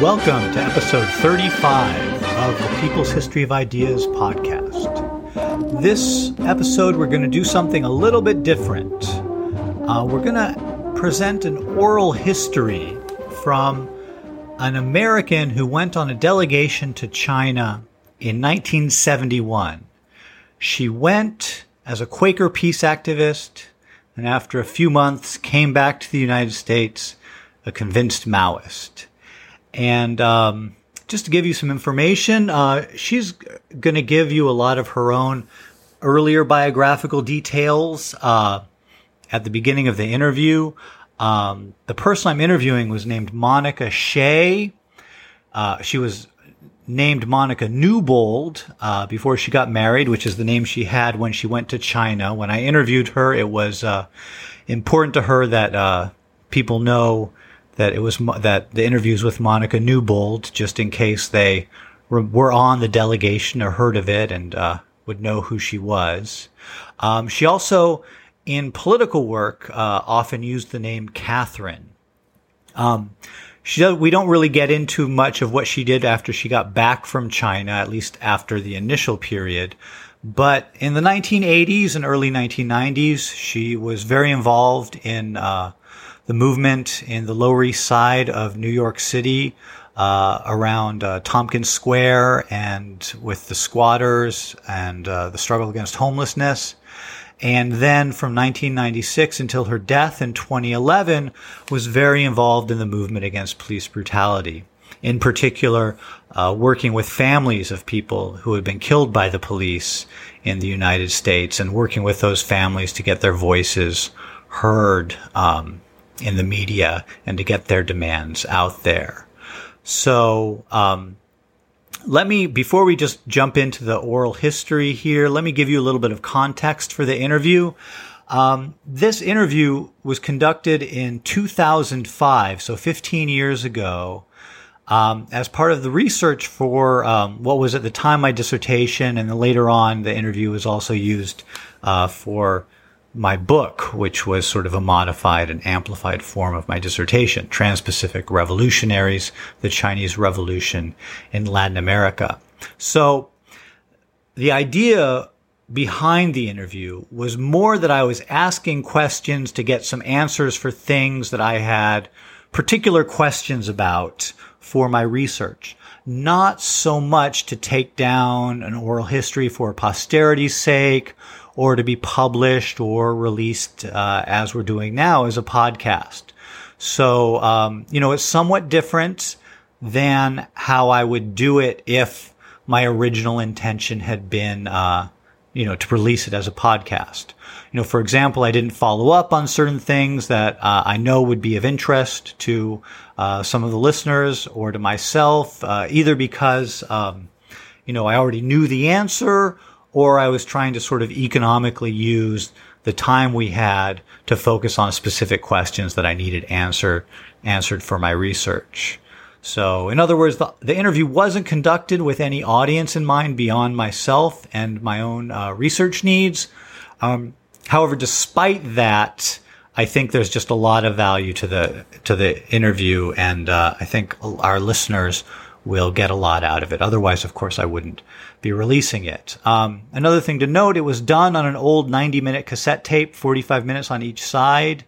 Welcome to episode 35 of the People's History of Ideas podcast. This episode, we're going to do something a little bit different. Uh, we're going to present an oral history from an American who went on a delegation to China in 1971. She went as a Quaker peace activist and after a few months came back to the United States a convinced Maoist. And um, just to give you some information, uh, she's going to give you a lot of her own earlier biographical details uh, at the beginning of the interview. Um, the person I'm interviewing was named Monica Shea. Uh, she was named Monica Newbold uh, before she got married, which is the name she had when she went to China. When I interviewed her, it was uh, important to her that uh, people know that it was that the interviews with Monica Newbold, just in case they were on the delegation or heard of it and uh, would know who she was. Um, she also, in political work, uh, often used the name Catherine. Um, she does, we don't really get into much of what she did after she got back from China, at least after the initial period. But in the 1980s and early 1990s, she was very involved in uh, the movement in the Lower East Side of New York City, uh, around uh, Tompkins Square, and with the squatters and uh, the struggle against homelessness. And then from 1996 until her death in 2011 was very involved in the movement against police brutality. In particular, uh, working with families of people who had been killed by the police in the United States and working with those families to get their voices heard um, in the media and to get their demands out there. So, um, let me, before we just jump into the oral history here, let me give you a little bit of context for the interview. Um, this interview was conducted in 2005, so 15 years ago, um, as part of the research for um, what was at the time my dissertation, and then later on the interview was also used uh, for my book, which was sort of a modified and amplified form of my dissertation, Trans-Pacific Revolutionaries, the Chinese Revolution in Latin America. So the idea behind the interview was more that I was asking questions to get some answers for things that I had particular questions about for my research. Not so much to take down an oral history for posterity's sake or to be published or released uh, as we're doing now as a podcast. So, um, you know, it's somewhat different than how I would do it if my original intention had been, uh, you know, to release it as a podcast. You know, for example, I didn't follow up on certain things that uh, I know would be of interest to uh, some of the listeners or to myself, uh, either because, um, you know, I already knew the answer or I was trying to sort of economically use the time we had to focus on specific questions that I needed answer, answered for my research. So, in other words, the, the interview wasn't conducted with any audience in mind beyond myself and my own uh, research needs. Um, however, despite that, I think there's just a lot of value to the to the interview, and uh, I think our listeners will get a lot out of it. Otherwise, of course, I wouldn't be releasing it. Um, another thing to note, it was done on an old 90 minute cassette tape, 45 minutes on each side,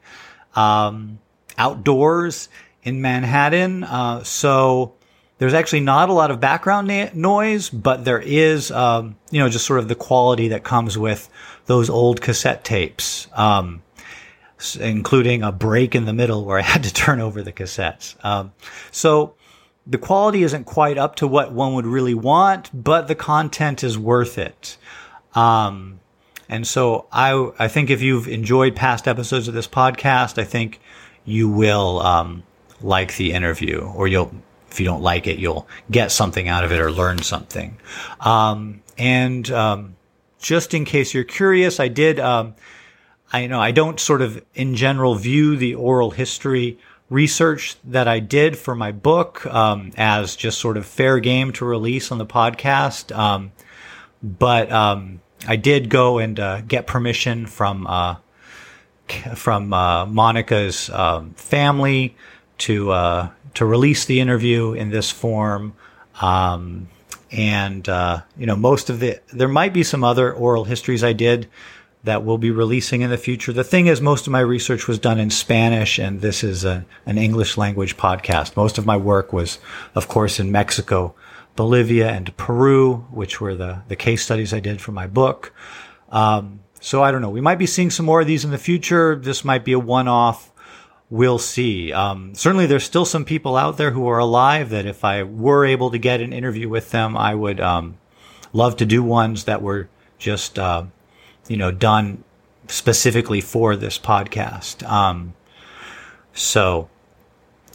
um, outdoors in Manhattan. Uh, so there's actually not a lot of background na- noise, but there is, um, you know, just sort of the quality that comes with those old cassette tapes. Um, including a break in the middle where I had to turn over the cassettes. Um, so the quality isn't quite up to what one would really want, but the content is worth it. Um, and so I, I think if you've enjoyed past episodes of this podcast, I think you will, um, like the interview or you'll, if you don't like it, you'll get something out of it or learn something. Um, and, um, just in case you're curious, I did, um, I know I don't sort of in general view the oral history research that I did for my book um, as just sort of fair game to release on the podcast. Um, but um, I did go and uh, get permission from uh, from uh, Monica's um, family to uh, to release the interview in this form. Um, and uh, you know, most of the there might be some other oral histories I did that we'll be releasing in the future. The thing is, most of my research was done in Spanish, and this is a, an English language podcast. Most of my work was, of course, in Mexico, Bolivia, and Peru, which were the, the case studies I did for my book. Um, so I don't know. We might be seeing some more of these in the future. This might be a one off. We'll see. Um, certainly, there's still some people out there who are alive that if I were able to get an interview with them, I would um, love to do ones that were just uh, you know, done specifically for this podcast. Um, so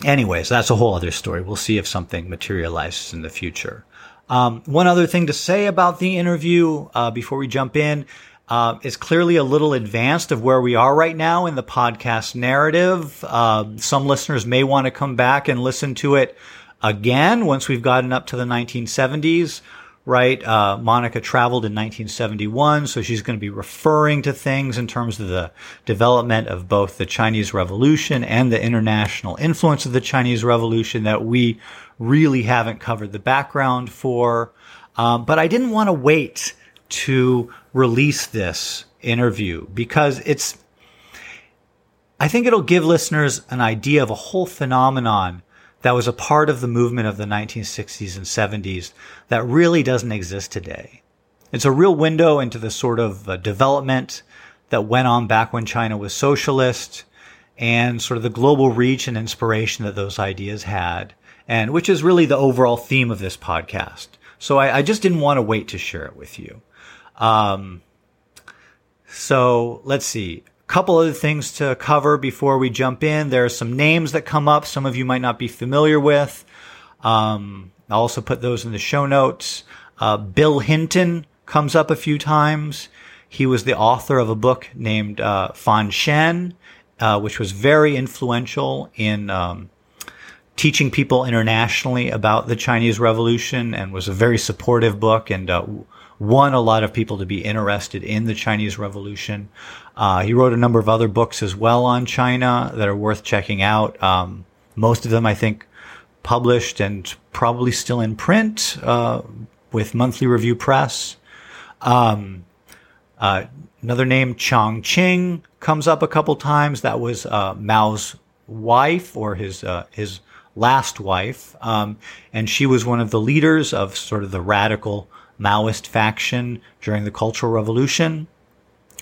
anyways, that's a whole other story. We'll see if something materializes in the future. Um, one other thing to say about the interview uh, before we jump in uh, is clearly a little advanced of where we are right now in the podcast narrative. Uh, some listeners may want to come back and listen to it again once we've gotten up to the 1970s right? Uh, Monica traveled in 1971, so she's going to be referring to things in terms of the development of both the Chinese Revolution and the international influence of the Chinese Revolution that we really haven't covered the background for. Um, but I didn't want to wait to release this interview because it's, I think it'll give listeners an idea of a whole phenomenon that was a part of the movement of the 1960s and 70s that really doesn't exist today. It's a real window into the sort of uh, development that went on back when China was socialist and sort of the global reach and inspiration that those ideas had, and which is really the overall theme of this podcast. So I, I just didn't want to wait to share it with you. Um, so let's see couple other things to cover before we jump in. There are some names that come up. Some of you might not be familiar with. Um, I'll also put those in the show notes. Uh, Bill Hinton comes up a few times. He was the author of a book named uh, Fanshen, uh, which was very influential in um, teaching people internationally about the Chinese Revolution and was a very supportive book and uh, won a lot of people to be interested in the Chinese Revolution. Uh, he wrote a number of other books as well on China that are worth checking out. Um, most of them, I think, published and probably still in print uh, with Monthly Review Press. Um, uh, another name, Jiang Qing, comes up a couple times. That was uh, Mao's wife or his uh, his last wife, um, and she was one of the leaders of sort of the radical Maoist faction during the Cultural Revolution.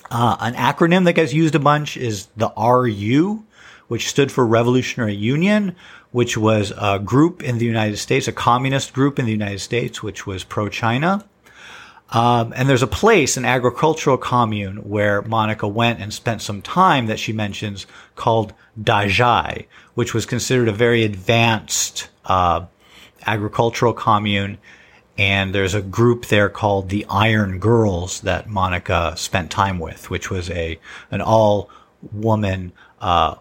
Uh, an acronym that gets used a bunch is the RU, which stood for Revolutionary Union, which was a group in the United States, a communist group in the United States, which was pro-China. Um, and there's a place, an agricultural commune, where Monica went and spent some time that she mentions called Dazhai, which was considered a very advanced uh, agricultural commune and there's a group there called the Iron Girls that Monica spent time with, which was a an all woman uh,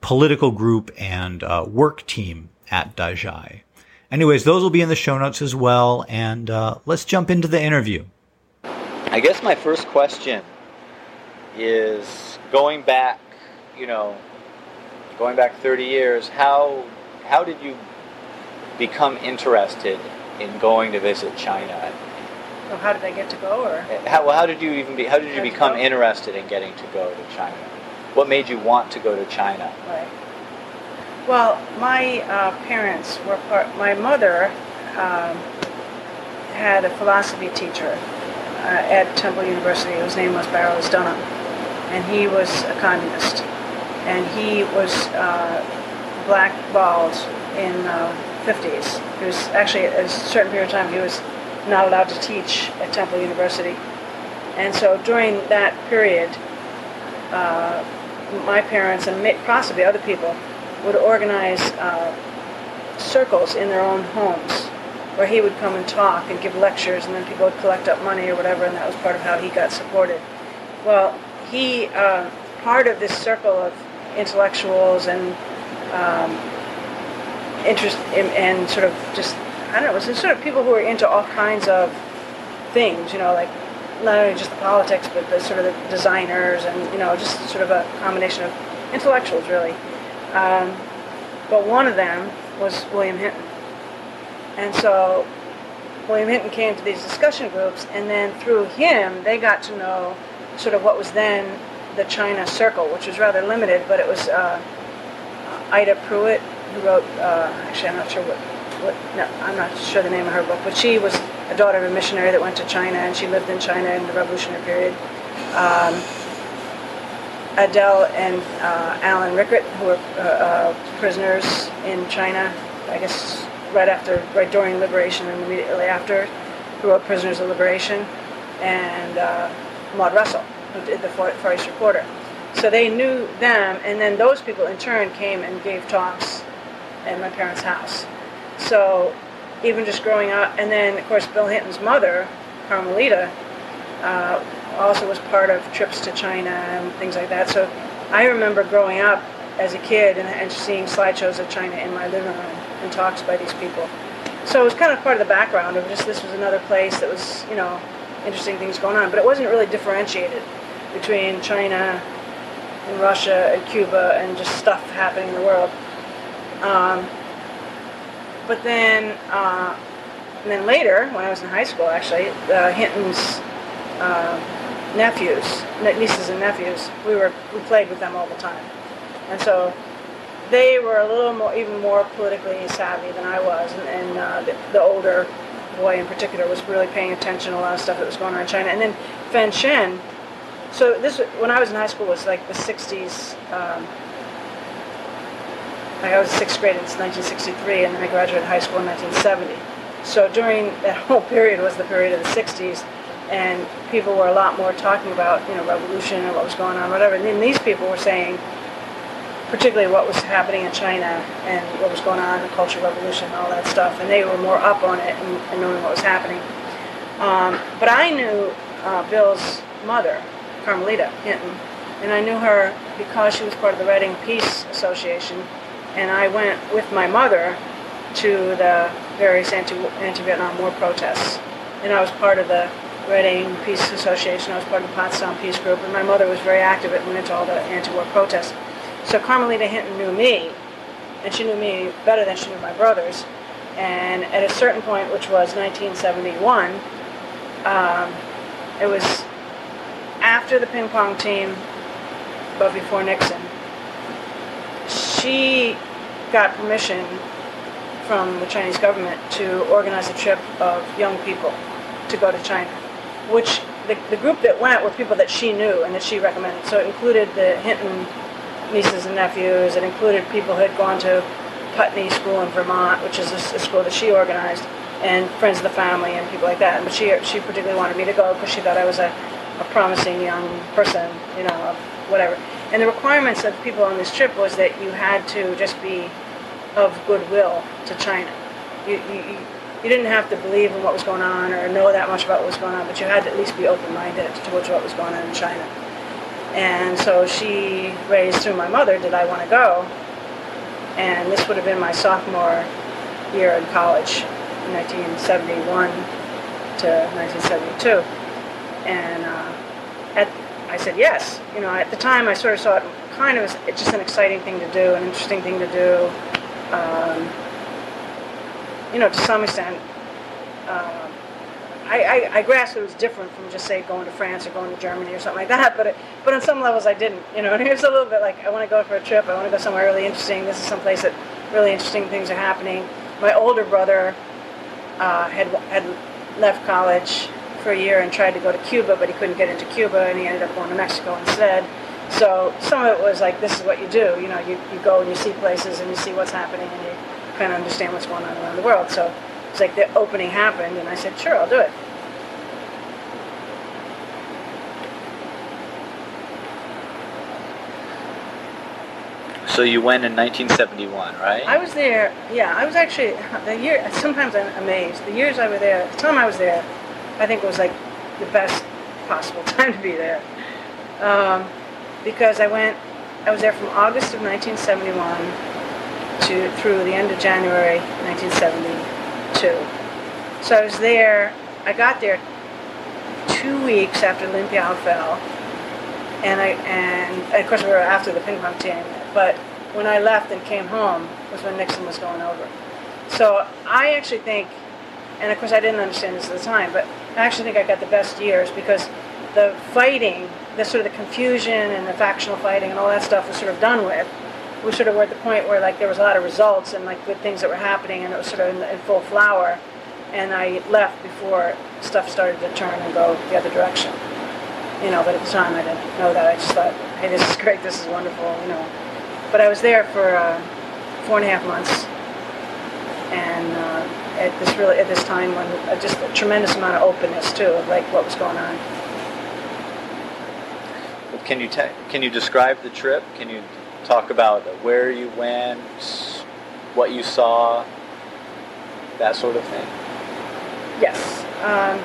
political group and uh, work team at Dazhai. Anyways, those will be in the show notes as well, and uh, let's jump into the interview. I guess my first question is going back, you know, going back 30 years. How how did you become interested in going to visit China? Well, how did I get to go, or how, well, how did you even be? How did you become interested in getting to go to China? What made you want to go to China? Right. Well, my uh, parents were part. My mother um, had a philosophy teacher uh, at Temple University whose name was Barrows Dunham, and he was a communist, and he was uh, blackballed in uh, 50s. He was actually, at a certain period of time, he was not allowed to teach at Temple University. And so during that period, uh, my parents and possibly other people would organize uh, circles in their own homes where he would come and talk and give lectures, and then people would collect up money or whatever, and that was part of how he got supported. Well, he, uh, part of this circle of intellectuals and um, interest in, and sort of just I don't know, it's sort of people who are into all kinds of things, you know, like not only just the politics, but the sort of the designers and you know, just sort of a combination of intellectuals really. Um, but one of them was William Hinton. And so William Hinton came to these discussion groups, and then through him, they got to know sort of what was then the China Circle, which was rather limited, but it was uh, Ida Pruitt who wrote. Uh, actually, I'm not sure what, what. No, I'm not sure the name of her book, but she was a daughter of a missionary that went to China, and she lived in China in the Revolutionary period. Um, Adele and uh, Allyn Rickett, who were uh, uh, prisoners in China, I guess right after, right during liberation and immediately after, who wrote Prisoners of Liberation, and uh, Maud Russell, who did the Far East Reporter. So they knew them, and then those people in turn came and gave talks at my parents' house. So even just growing up, and then of course Bill Hinton's mother, Carmelita, uh, also was part of trips to China and things like that. So I remember growing up as a kid and, and seeing slideshows of China in my living room and talks by these people. So it was kind of part of the background of just this was another place that was, you know, interesting things going on. But it wasn't really differentiated between China and Russia and Cuba and just stuff happening in the world. Um, but then, uh, and then later, when I was in high school, actually, uh, Hinton's uh, nephews, nieces and nephews, we were we played with them all the time, and so they were a little more, even more politically savvy than I was, and, and uh, the, the, older boy in particular was really paying attention to a lot of stuff that was going on in China. And then Fanshen, so this when I was in high school it was like the '60s. Um, I was sixth grade in 1963, and then I graduated high school in 1970. So during that whole period was the period of the 60s, and people were a lot more talking about you know revolution and what was going on, whatever. And then these people were saying, particularly what was happening in China and what was going on, the Cultural Revolution, and all that stuff, and they were more up on it and, and knowing what was happening. Um, but I knew uh, Bill's mother, Carmelita Hinton, and I knew her because she was part of the Reading Peace Association, and I went with my mother to the various anti- anti-Vietnam War protests, and I was part of the Reading Peace Association. I was part of the Potsdam Peace Group, and my mother was very active and went into all the anti-war protests. So Carmelita Hinton knew me, and she knew me better than she knew my brothers. And at a certain point, which was 1971, um, it was after the ping pong team, but before Nixon. She got permission from the Chinese government to organize a trip of young people to go to China which the, the group that went were people that she knew and that she recommended. So it included the Hinton nieces and nephews. It included people who had gone to Putney School in Vermont, which is a, a school that she organized, and friends of the family and people like that. But she she particularly wanted me to go because she thought I was a, a promising young person, you know, whatever. And the requirements of people on this trip was that you had to just be of goodwill to China. You, you, you didn't have to believe in what was going on or know that much about what was going on, but you had to at least be open-minded towards what was going on in China. And so she raised through my mother, did I want to go? And this would have been my sophomore year in college, 1971 to 1972. And uh, at, I said yes. You know, at the time I sort of saw it kind of as just an exciting thing to do, an interesting thing to do. Um, you know, to some extent, um, I, I, I grasped it was different from just say going to France or going to Germany or something like that. But it, but on some levels I didn't. You know, and it was a little bit like I want to go for a trip. I want to go somewhere really interesting. This is some place that really interesting things are happening. My older brother uh, had had left college for a year and tried to go to Cuba, but he couldn't get into Cuba, and he ended up going to Mexico instead. So some of it was like, this is what you do. You know, you, you go and you see places and you see what's happening and you kind of understand what's going on around the world. So it's like the opening happened, and I said, sure, I'll do it. So you went in 1971, right? I was there. Yeah, I was actually the year. Sometimes I'm amazed. The years I was there, the time I was there, I think it was like the best possible time to be there, um, because I went. I was there from August of 1971 to through the end of January 1972. So I was there. I got there two weeks after Lin Piao fell, and I and, and of course we were after the ping pong team. But when I left and came home was when Nixon was going over. So I actually think, and of course I didn't understand this at the time, but I actually think I got the best years because the fighting, the sort of the confusion and the factional fighting and all that stuff was sort of done with. We sort of were at the point where like there was a lot of results and like good things that were happening and it was sort of in, in full flower. And I left before stuff started to turn and go the other direction. You know, but at the time I didn't know that. I just thought, hey, this is great, this is wonderful, you know. But I was there for uh, four and a half months, and uh, at this really at this time when uh, just a tremendous amount of openness too of like what was going on. Can you te- can you describe the trip? Can you talk about where you went, what you saw, that sort of thing? Yes, um,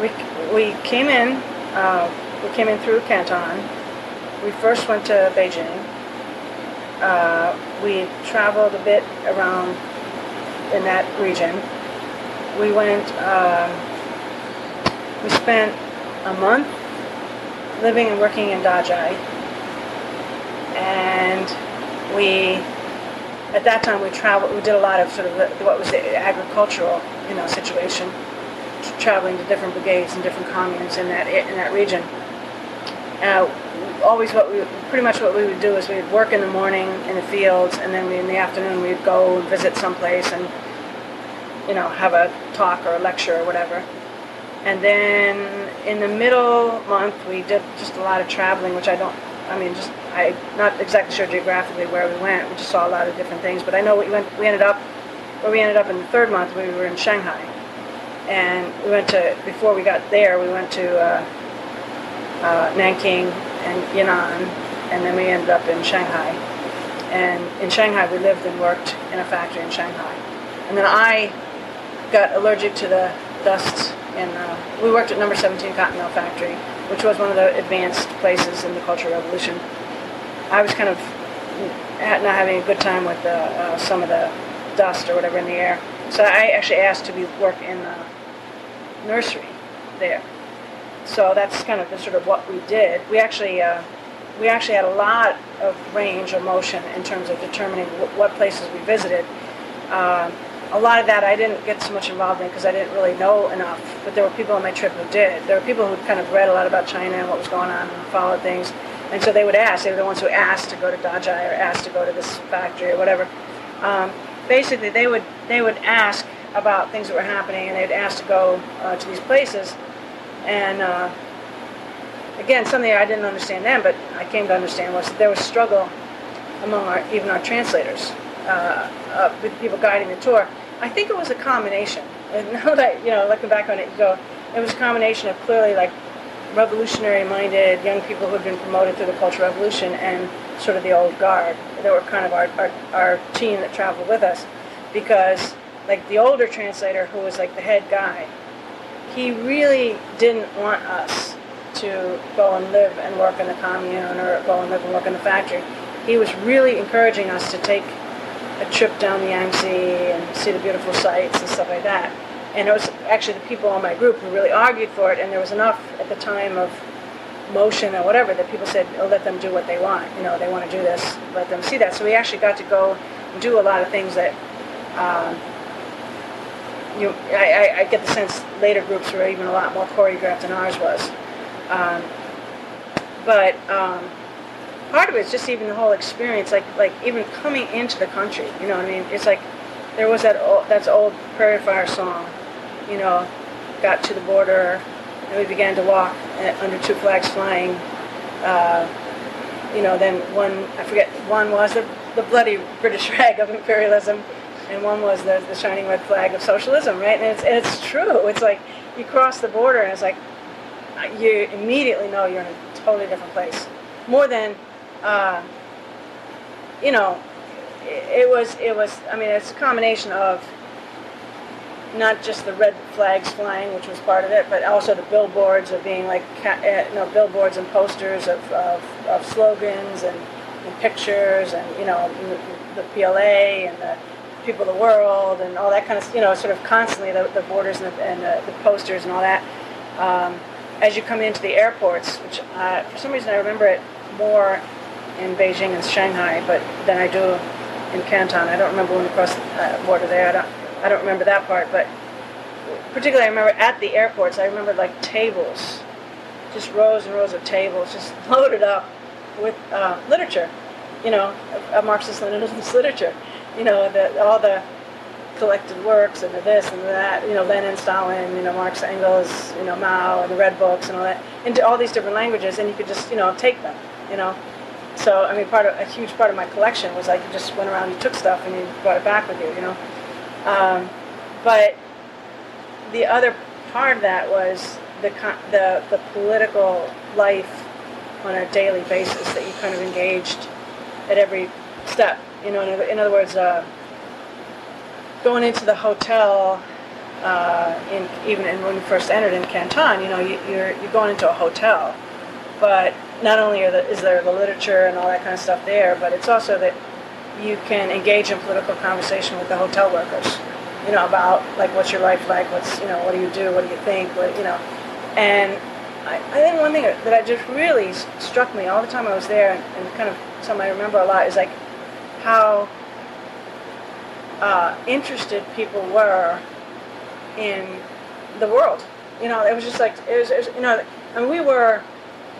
we we came in. Uh, we came in through Canton. We first went to Beijing. Uh, we traveled a bit around in that region. We went. Um, we spent a month living and working in Dazhai, and we at that time we traveled. We did a lot of sort of what was the agricultural you know situation, traveling to different brigades and different communes in that in that region. Uh, always what we pretty much what we would do is we'd work in the morning in the fields, and then we, in the afternoon we'd go and visit someplace and you know have a talk or a lecture or whatever. And then in the middle month we did just a lot of traveling, which I don't. I mean, just I'm not exactly sure geographically where we went. We just saw a lot of different things. But I know we went. We ended up where we ended up in the third month. We were in Shanghai, and we went to before we got there. We went to uh, uh, Nanking and Yan'an, and then we ended up in Shanghai. And in Shanghai, we lived and worked in a factory in Shanghai. And then I got allergic to the dust. And uh, we worked at number 17 Cotton Mill Factory, which was one of the advanced places in the Cultural Revolution. I was kind of not having a good time with uh, some of the dust or whatever in the air. So I actually asked to be work in the nursery there. So that's kind of the sort of what we did. We actually uh, we actually had a lot of range of motion in terms of determining w- what places we visited. Uh, a lot of that I didn't get so much involved in because I didn't really know enough. But there were people on my trip who did. There were people who kind of read a lot about China and what was going on and followed things. And so they would ask. They were the ones who asked to go to Dazhai or asked to go to this factory or whatever. Um, basically, they would they would ask about things that were happening, and they'd ask to go uh, to these places. And uh, again, something I didn't understand then, but I came to understand was that there was struggle among our even our translators, uh, uh, with people guiding the tour. I think it was a combination. And now that you know, looking back on it, you go, it was a combination of clearly like revolutionary-minded young people who had been promoted through the Cultural Revolution and sort of the old guard. that were kind of our, our, our team that traveled with us, because like the older translator, who was like the head guy, he really didn't want us to go and live and work in the commune or go and live and work in the factory. He was really encouraging us to take a trip down the Yangtze and see the beautiful sights and stuff like that. And it was actually the people on my group who really argued for it, and there was enough at the time of motion or whatever that people said, oh, let them do what they want. You know, they want to do this, let them see that. So we actually got to go and do a lot of things that um, you, I, I, get the sense later groups were even a lot more choreographed than ours was. Um, but um, part of it is just even the whole experience, like like even coming into the country. You know, what I mean, it's like there was that old, that's old Prairie Fire song. You know, got to the border, and we began to walk under two flags flying. Uh, you know, then one I forget one was the the bloody British rag of imperialism and one was the, the shining red flag of socialism, right? And it's, and it's true. It's like you cross the border and it's like you immediately know you're in a totally different place. More than, uh, you know, it, it was, it was, I mean, it's a combination of not just the red flags flying, which was part of it, but also the billboards of being like, eh, you know, billboards and posters of, of, of slogans and, and pictures and, you know, the PLA and the people of the world and all that kind of, you know, sort of constantly the, the borders and, the, and the, the, posters and all that. Um, as you come into the airports, which uh, for some reason I remember it more in Beijing and Shanghai, but than I do in Canton. I don't remember when we crossed the uh, border there. I don't, I don't remember that part, but particularly I remember at the airports, I remember like tables, just rows and rows of tables, just loaded up with uh, literature, you know, of Marxist-Leninist literature, you know, the, all the collected works and the this and that, you know, Lenin, Stalin, you know, Marx, Engels, you know, Mao, and the red books and all that, into all these different languages, and you could just, you know, take them, you know. So, I mean, part of a huge part of my collection was like you just went around, you took stuff, and you brought it back with you, you know. Um, but the other part of that was the the the political life on a daily basis that you kind of engaged at every step. You know, in, in other words. Uh, going into the hotel, uh, in, even in, when we first entered in Canton, you know, you, you're, you're going into a hotel. But not only the, is there the literature and all that kind of stuff there, but it's also that you can engage in political conversation with the hotel workers, you know, about like what's your life like, what's, you know, what do you do, what do you think, what, you know. And I, I think one thing that I just really struck me all the time I was there, and, and kind of something I remember a lot, is like how uh, interested people were in the world. You know, it was just like it was, it was, you know, and we were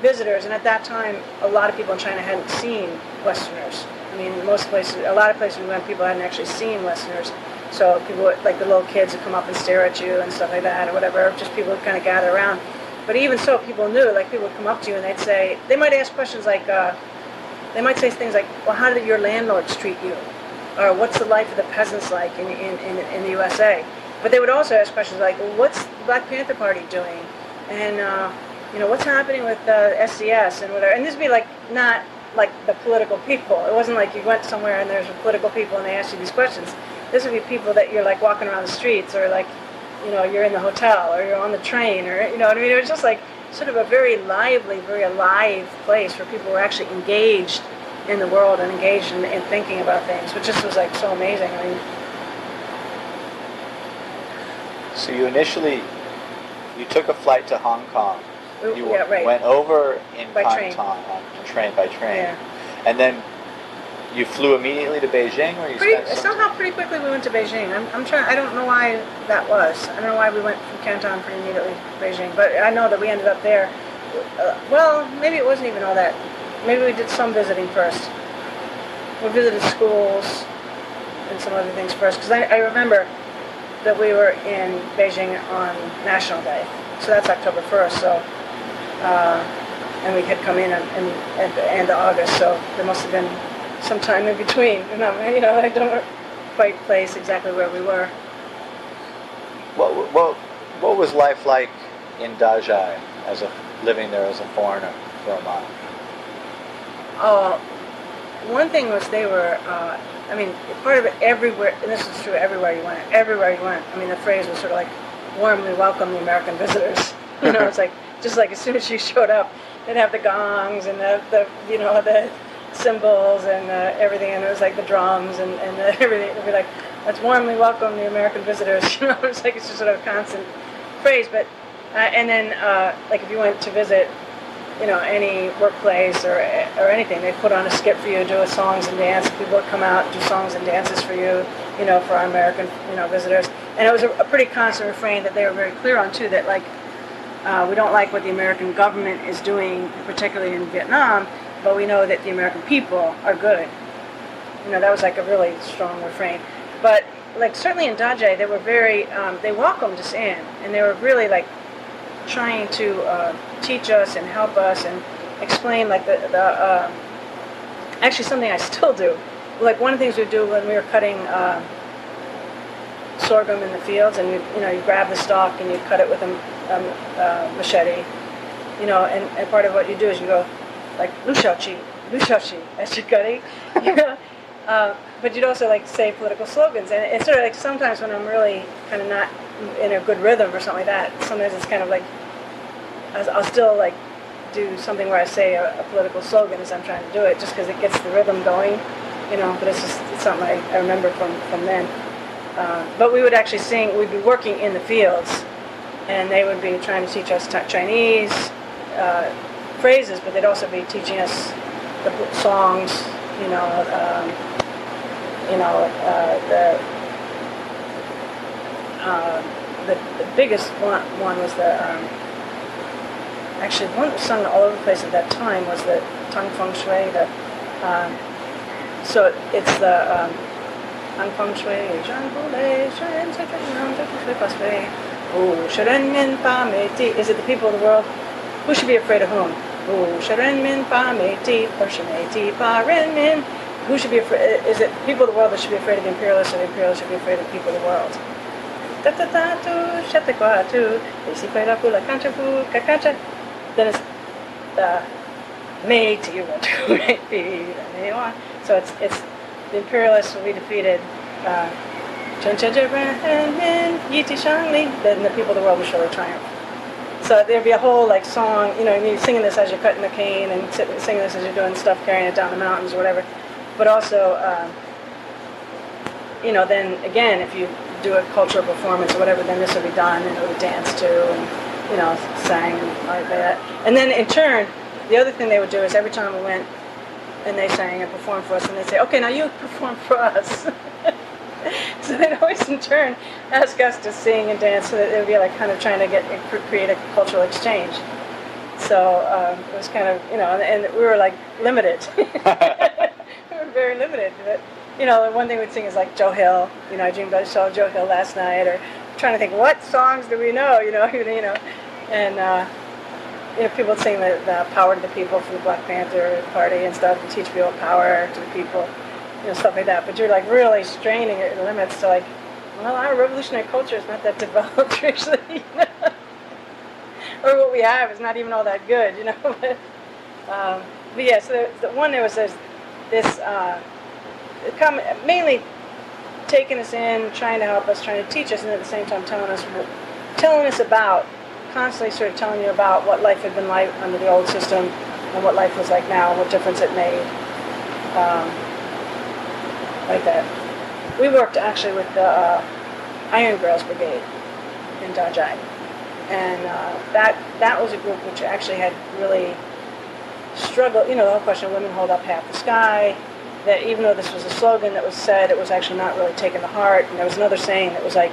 visitors, and at that time, a lot of people in China hadn't seen Westerners. I mean, most places, a lot of places we went, people hadn't actually seen Westerners. So people, would, like the little kids, would come up and stare at you and stuff like that, or whatever. Just people would kind of gather around. But even so, people knew. Like people would come up to you and they'd say, they might ask questions like, uh, they might say things like, "Well, how did your landlords treat you?" or what's the life of the peasants like in, in, in, in the USA? But they would also ask questions like, well, what's the Black Panther Party doing? And, uh, you know, what's happening with uh, SDS and whatever. And this would be like, not like the political people. It wasn't like you went somewhere and there's political people and they asked you these questions. This would be people that you're like walking around the streets or like, you know, you're in the hotel or you're on the train or, you know what I mean? It was just like sort of a very lively, very alive place where people were actually engaged in the world and engaged in, in thinking about things, which just was like so amazing. I mean, so you initially you took a flight to Hong Kong. Oh, you yeah, right. went over in by Canton train. on train by train, Yeah. and then you flew immediately to Beijing, or you Pretty, somehow pretty quickly we went to Beijing. I'm, I'm trying. I don't know why that was. I don't know why we went from Canton pretty immediately to Beijing, but I know that we ended up there. Uh, well, maybe it wasn't even all that. Maybe we did some visiting first. We visited schools and some other things first because I, I remember that we were in Beijing on National Day, so that's October 1st. So, uh, and we had come in at, in, at the end of August, so there must have been some time in between. And I'm, you know, I don't quite place exactly where we were. What, what, what was life like in Dazhai as a living there as a foreigner for a month? Uh, one thing was they were, uh, I mean, part of it everywhere, and this is true everywhere you went, everywhere you went. I mean, the phrase was sort of like, warmly welcome the American visitors. You know, it's like, just like as soon as you showed up, they'd have the gongs and the, the you know, the cymbals and uh, everything, and it was like the drums and, and the, everything. It'd be like, let's warmly welcome the American visitors. You know, it's like it's just sort of a constant phrase. But uh, and then uh, like if you went to visit, you know, any workplace or or anything, they put on a skit for you, do a songs and dance. People would come out, do songs and dances for you. You know, for our American you know visitors, and it was a, a pretty constant refrain that they were very clear on too. That like. Uh, we don't like what the American government is doing, particularly in Vietnam, but we know that the American people are good. You know, that was like a really strong refrain. But like certainly in Dazhai, they were very, um, they welcomed us in, and they were really like trying to uh, teach us and help us and explain like the, the uh, actually something I still do. Like one of the things we do when we were cutting uh, sorghum in the fields, and you you know you grab the stalk and you cut it with a um, uh, machete, you know, and, and part of what you do is you go like lu xiaoqi, lu xiaoqi as you're cutting, you know. Uh, but you'd also like say political slogans, and it's sort of like sometimes when I'm really kind of not in a good rhythm or something like that. Sometimes it's kind of like I'll I'll still like do something where I say a, a political slogan as I'm trying to do it, just because it gets the rhythm going, you know. But it's just it's something I, I remember from from then. Uh, but we would actually sing. We'd be working in the fields, and they would be trying to teach us Chinese uh, phrases, but they'd also be teaching us the songs, you know, um, you know, uh, the, uh, the the biggest one, one was the um, actually one that was sung all over the place at that time was the Tang Feng Shui. The um, so it's the um, Tang Feng Shui, Zhang Bu Lei, Shen Zhe Zhe Yang Zhe Shui Fa Sui. Wu Shen. Is it the people of the world? Who should be afraid of whom? Who should be afraid? Is it people of the world that should be afraid of the imperialists, or the imperialists should be afraid of people of the world? Da da da tu, shete kwa tu, isi pe la pu la kancha pu, ka kancha. Then it's the Mei Ti Ren Tu Mei Pi, Ren Mei Wan. So it's it's the imperialists will be defeated. Uh. Then the people of the world will surely triumph. So there'd be a whole like song, you know, you're singing this as you're cutting the cane and singing this as you're doing stuff, carrying it down the mountains or whatever. But also, um, you know, then again, if you do a cultural performance or whatever, then this would be done and it would dance to and, you know, sang and like that. And then in turn, the other thing they would do is every time we went and they sang and performed for us, and they'd say, okay, now you perform for us. so they'd always in turn ask us to sing and dance so that it would be like kind of trying to get create a cultural exchange. So um, it was kind of, you know, and, and we were like limited. we were very limited. But, you know, the one thing we'd sing is like Joe Hill. You know, I dreamed I saw Joe Hill last night, or trying to think what songs do we know? You know, you know, and uh, you know, people would sing the, the "Power to the People" from the Black Panther Party and stuff, and teach people power to the people, you know, stuff like that. But you're like really straining your limits to like, well, our revolutionary culture is not that developed, actually. You know? or what we have is not even all that good, you know. but, um, but yeah, so the, the one there was this, this uh, mainly taking us in, trying to help us, trying to teach us, and at the same time telling us, telling us about, constantly sort of telling you about what life had been like under the old system and what life was like now, and what difference it made, um, like that. We worked actually with the uh, Iron Girls Brigade in Dazhai and uh, that that was a group which actually had really struggled. You know, the whole question of women hold up half the sky. That even though this was a slogan that was said, it was actually not really taken to heart. And there was another saying that was like,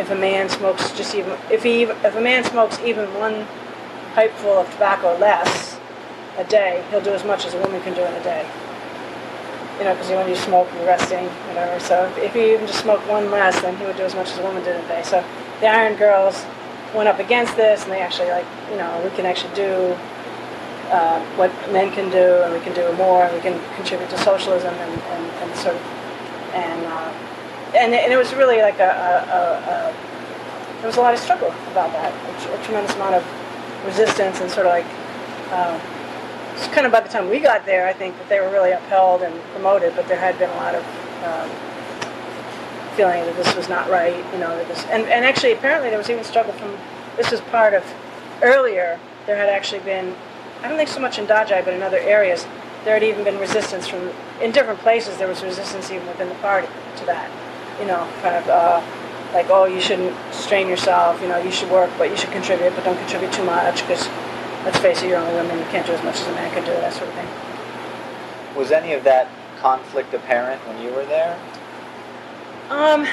if a man smokes just even if he if a man smokes even one pipeful of tobacco less a day, he'll do as much as a woman can do in a day. You know, because you when you smoke, you're resting, whatever. So if he even just smoked one less, then he would do as much as a woman did a day. So the Iron Girls went up against this, and they actually like, you know, we can actually do uh, what men can do, and we can do more, and we can contribute to socialism, and, and, and sort of, and uh, and, and it was really like a, a, a, a, there was a lot of struggle about that, a tremendous amount of resistance, and sort of like. Uh, kind of by the time we got there, I think that they were really upheld and promoted, but there had been a lot of um, feeling that this was not right, you know, that this, and, and actually apparently there was even struggle from, this was part of, earlier, there had actually been, I don't think so much in Dazhai, but in other areas, there had even been resistance from, in different places, there was resistance even within the party to that, you know, kind of, uh, like, oh, you shouldn't strain yourself, you know, you should work, but you should contribute, but don't contribute too much, because, let's face it, you're only women, you can't do as much as a man can do, that sort of thing. Was any of that conflict apparent when you were there? Um,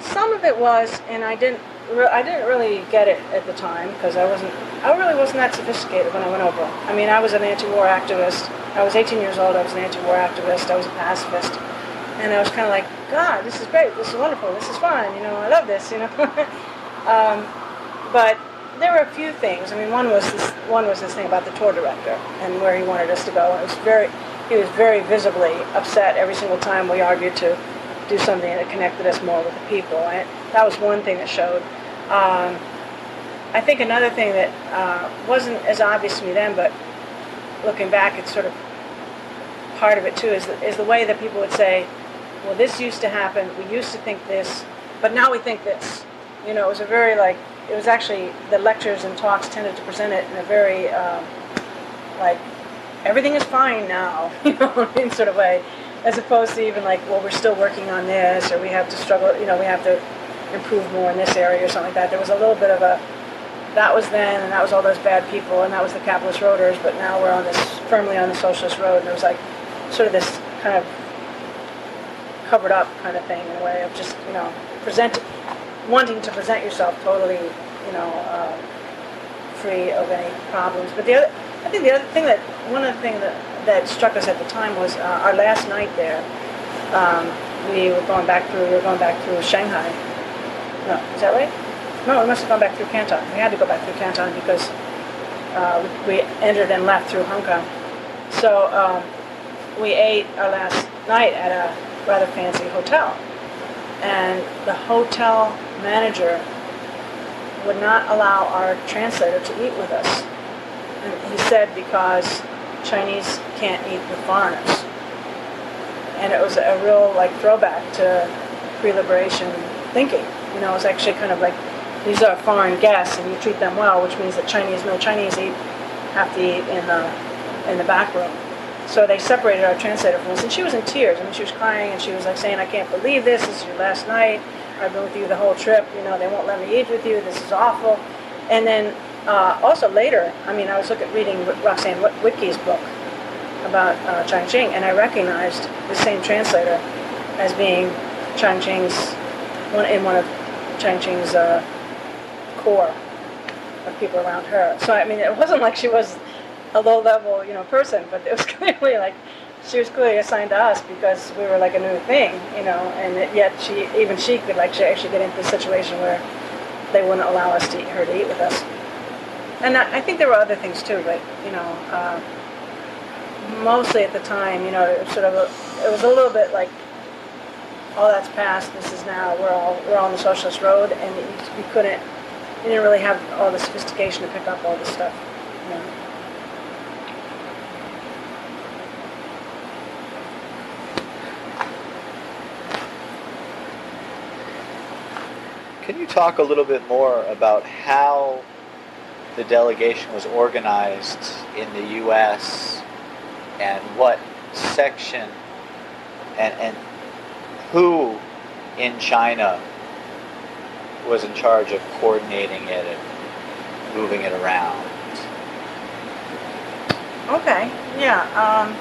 some of it was, and I didn't. Re- I didn't really get it at the time because I wasn't. I really wasn't that sophisticated when I went over. I mean, I was an anti-war activist. I was 18 years old. I was an anti-war activist. I was a pacifist, and I was kind of like, God, this is great. This is wonderful. This is fun. You know, I love this. You know, um, but there were a few things. I mean, one was this. One was this thing about the tour director and where he wanted us to go. It was very. He was very visibly upset every single time we argued to do something that connected us more with the people. And that was one thing that showed. Um, I think another thing that uh, wasn't as obvious to me then, but looking back, it's sort of part of it too, is the, is the way that people would say, well, this used to happen, we used to think this, but now we think this. You know, it was a very like, it was actually, the lectures and talks tended to present it in a very, um, like, everything is fine now, you know, in sort of way as opposed to even like, well, we're still working on this, or we have to struggle, you know, we have to improve more in this area or something like that. There was a little bit of a that was then, and that was all those bad people, and that was the capitalist roaders. But now we're on this firmly on the socialist road, and it was like sort of this kind of covered up kind of thing in a way of just you know present wanting to present yourself totally you know uh, free of any problems. But the other, I think the other thing that one of the things that that struck us at the time was uh, our last night there. Um, we were going back through we were going back through Shanghai. No, is that right? No, we must have gone back through Canton. We had to go back through Canton because uh, we entered and left through Hong Kong. So um, we ate our last night at a rather fancy hotel. And the hotel manager would not allow our translator to eat with us. And he said because Chinese can't eat with foreigners. And it was a real like throwback to pre-liberation thinking. You know, it was actually kind of like these are foreign guests and you treat them well, which means that Chinese, no Chinese eat, have to eat in the, in the back room. So they separated our translator from us, and she was in tears. I mean, she was crying, and she was like saying, "I can't believe this. This is your last night. I've been with you the whole trip. You know, they won't let me eat with you. This is awful." And then uh, also later, I mean, I was looking at reading Roxane Witke's book about uh, and I recognized the same translator as being Jiang Qing's one in one of Jiang Qing's uh, core of people around her. So I mean, it wasn't like she was a low level, you know, person, but it was clearly like she was clearly assigned to us because we were like a new thing, you know, and it, yet she, even she could like she actually get into a situation where they wouldn't allow us to eat, her to eat with us. And I, I think there were other things too, but you know, uh, mostly at the time, you know, it was sort of a, it was a little bit like all that's past. This is now we're all we're on the socialist road, and you, you couldn't, you didn't really have all the sophistication to pick up all this stuff. You know. Can you talk a little bit more about how the delegation was organized in the U.S. and what section and, and who in China was in charge of coordinating it and moving it around? Okay, yeah. Um,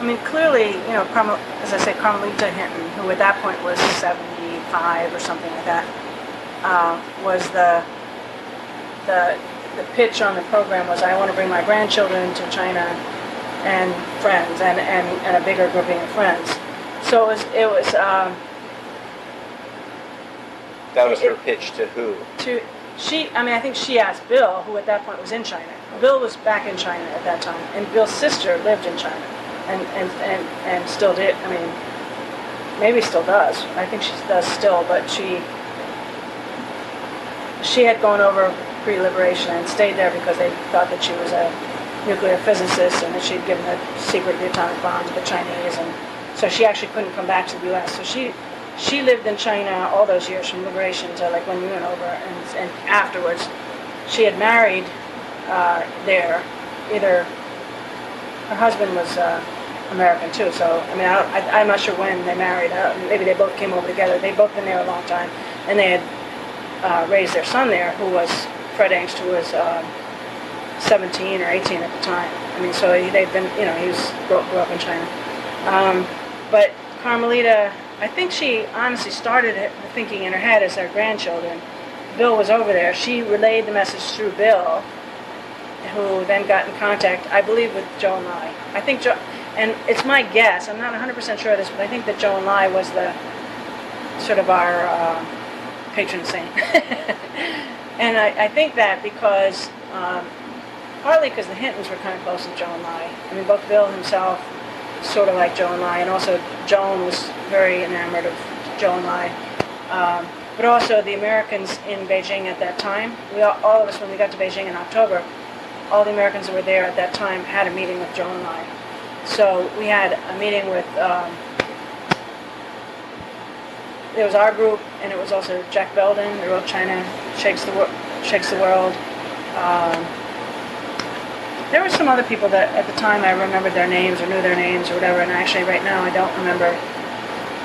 I mean, clearly, you know, Carmel, as I say, Carmelita Hinton, who at that point was 75 or something like that, uh, was the, the the pitch on the program was I want to bring my grandchildren to China and friends and, and, and a bigger grouping of friends. So it was it was um, that was it, her pitch to who? To she I mean I think she asked Bill, who at that point was in China. Bill was back in China at that time, and Bill's sister lived in China, and and, and, and still did. I mean, maybe still does. I think she does still, but she she had gone over pre-liberation and stayed there because they thought that she was a nuclear physicist and that she'd given the secret the atomic bomb to the Chinese, and so she actually couldn't come back to the U.S. So she she lived in China all those years from liberation to like when we went over, and, and afterwards, she had married uh, there. Either her husband was uh, American too, so I mean I I, am not sure when they married. Uh, maybe they both came over together. They'd both been there a long time, and they had uh, raised their son there, who was Fred Engst, who was um, 17 or 18 at the time. I mean, so he, they've been, you know, he was grew, grew up in China. Um, but Carmelita, I think she honestly started thinking in her head as their grandchildren. Bill was over there. She relayed the message through Bill, who then got in contact, I believe, with Zhou Enlai. I think Joe, and it's my guess, I'm not 100% sure of this, but I think that Zhou Enlai was the sort of our uh, patron saint. and I, I, think that because, um, partly because the Hintons were kind of close to Zhou Enlai. I I mean, both Bill himself sort of like Zhou Enlai, and also Joan was very enamored of Zhou Enlai. Um, but also the Americans in Beijing at that time, we all, all, of us, when we got to Beijing in October, all the Americans that were there at that time had a meeting with Zhou Enlai. So we had a meeting with um, there was our group, and it was also Jack Belden, who wrote China Shakes the, Shakes the World. Um, there were some other people that at the time I remembered their names or knew their names or whatever, and actually right now I don't remember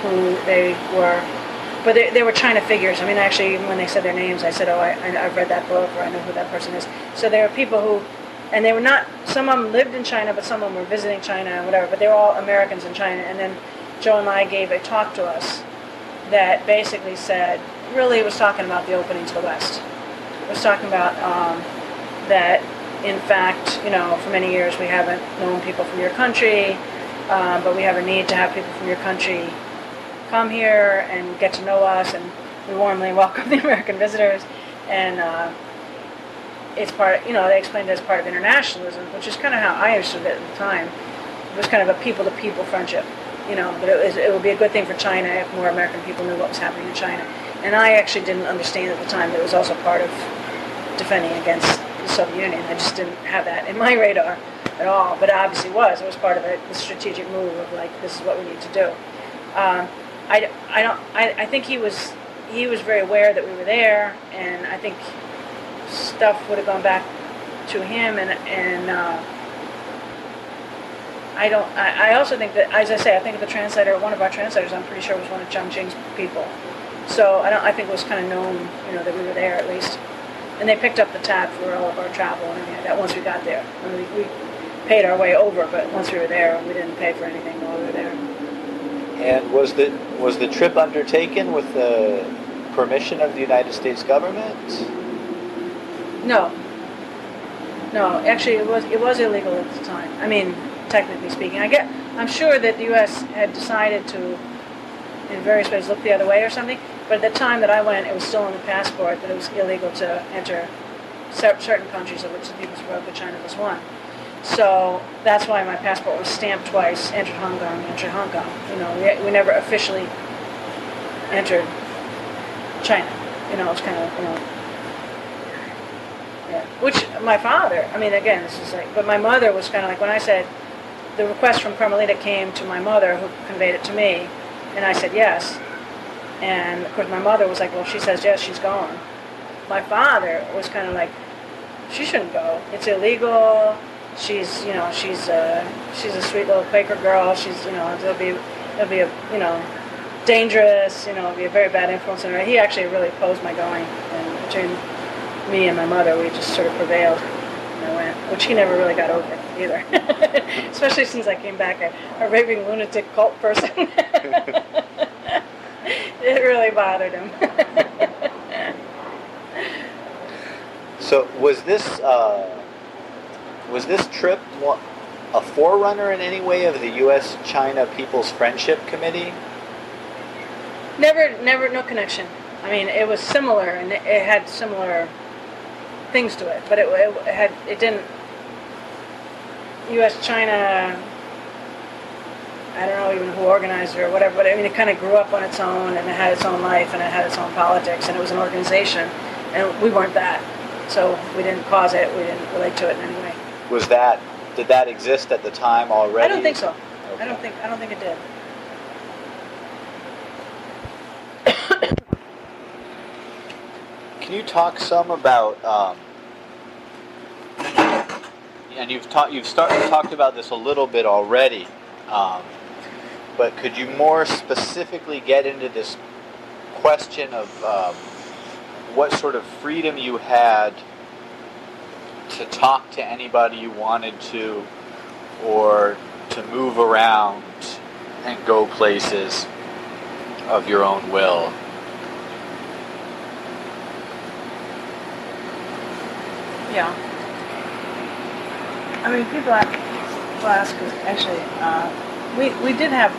who they were. but they, they were China figures. I mean, actually, when they said their names, I said, "Oh, I, I, I've read that book, or I know who that person is." So there were people who, and they were not. Some of them lived in China, but some of them were visiting China and whatever. But they were all Americans in China. And then Zhou Enlai gave a talk to us that basically said, really, it was talking about the opening to the West. It was talking about um, that, in fact, you know, for many years we haven't known people from your country, um, but we have a need to have people from your country come here and get to know us, and we warmly welcome the American visitors. And uh, it's part, you know, they explained it as part of internationalism, which is kind of how I understood it at the time. It was kind of a people-to-people friendship, you know. But it, was, it would be a good thing for China if more American people knew what was happening in China. And I actually didn't understand at the time that it was also part of defending against the Soviet Union. I just didn't have that in my radar at all. But it obviously was. It was part of the strategic move of like, this is what we need to do. Um, I, I don't. I, I think he was he was very aware that we were there, and I think stuff would have gone back to him, and and uh, I don't. I, I also think that, as I say, I think the translator, one of our translators, I'm pretty sure was one of Jiang Qing's people. So I don't. I think it was kind of known, you know, that we were there at least, and they picked up the tab for all of our travel and everything like that once we got there. I mean, we, we paid our way over, but once we were there, we didn't pay for anything while we were there. And was the was the trip undertaken with the permission of the United States government? No. No, actually, it was it was illegal at the time. I mean, technically speaking, I get. I'm sure that the U.S. had decided to, in various ways, look the other way or something. But at the time that I went, it was still on the passport that it was illegal to enter certain countries, of which the People's Republic of China was one. So that's why my passport was stamped twice, entered Hong Kong, entered Hong Kong. You know, we, we never officially entered China. You know, it's kind of, you know. Yeah. Which my father, I mean, again, this is like, but my mother was kind of like, when I said, the request from Carmelita came to my mother, who conveyed it to me, and I said yes. And of course, my mother was like, well, she says yes, she's gone. My father was kind of like, she shouldn't go. It's illegal she's you know she's uh, she's a sweet little Quaker girl. She's you know it'll be it'll be a you know dangerous. You know it'll be a very bad influence on her. He actually really opposed my going, and between me and my mother, we just sort of prevailed. And I went, which he never really got over either. Especially since I came back a, a raving lunatic cult person. it really bothered him. so was this? Uh was this trip a forerunner in any way of the U.S. China People's Friendship Committee? Never, never, no connection. I mean, it was similar, and it, had similar things to it, but it, it had, it didn't. U.S. China. I don't know even who organized it or whatever, but I mean, it kind of grew up on its own, and it had its own life, and it had its own politics, and it was an organization, and we weren't that, so we didn't cause it, we didn't relate to it in any way was that did that exist at the time already? I don't think so. Okay. I don't think I don't think it did. Can you talk some about? Um, and you've talked you've started talked about this a little bit already, um, but could you more specifically get into this question of um, what sort of freedom you had? to talk to anybody you wanted to or to move around and go places of your own will. Yeah. I mean, people ask us, actually, uh, we, we did have,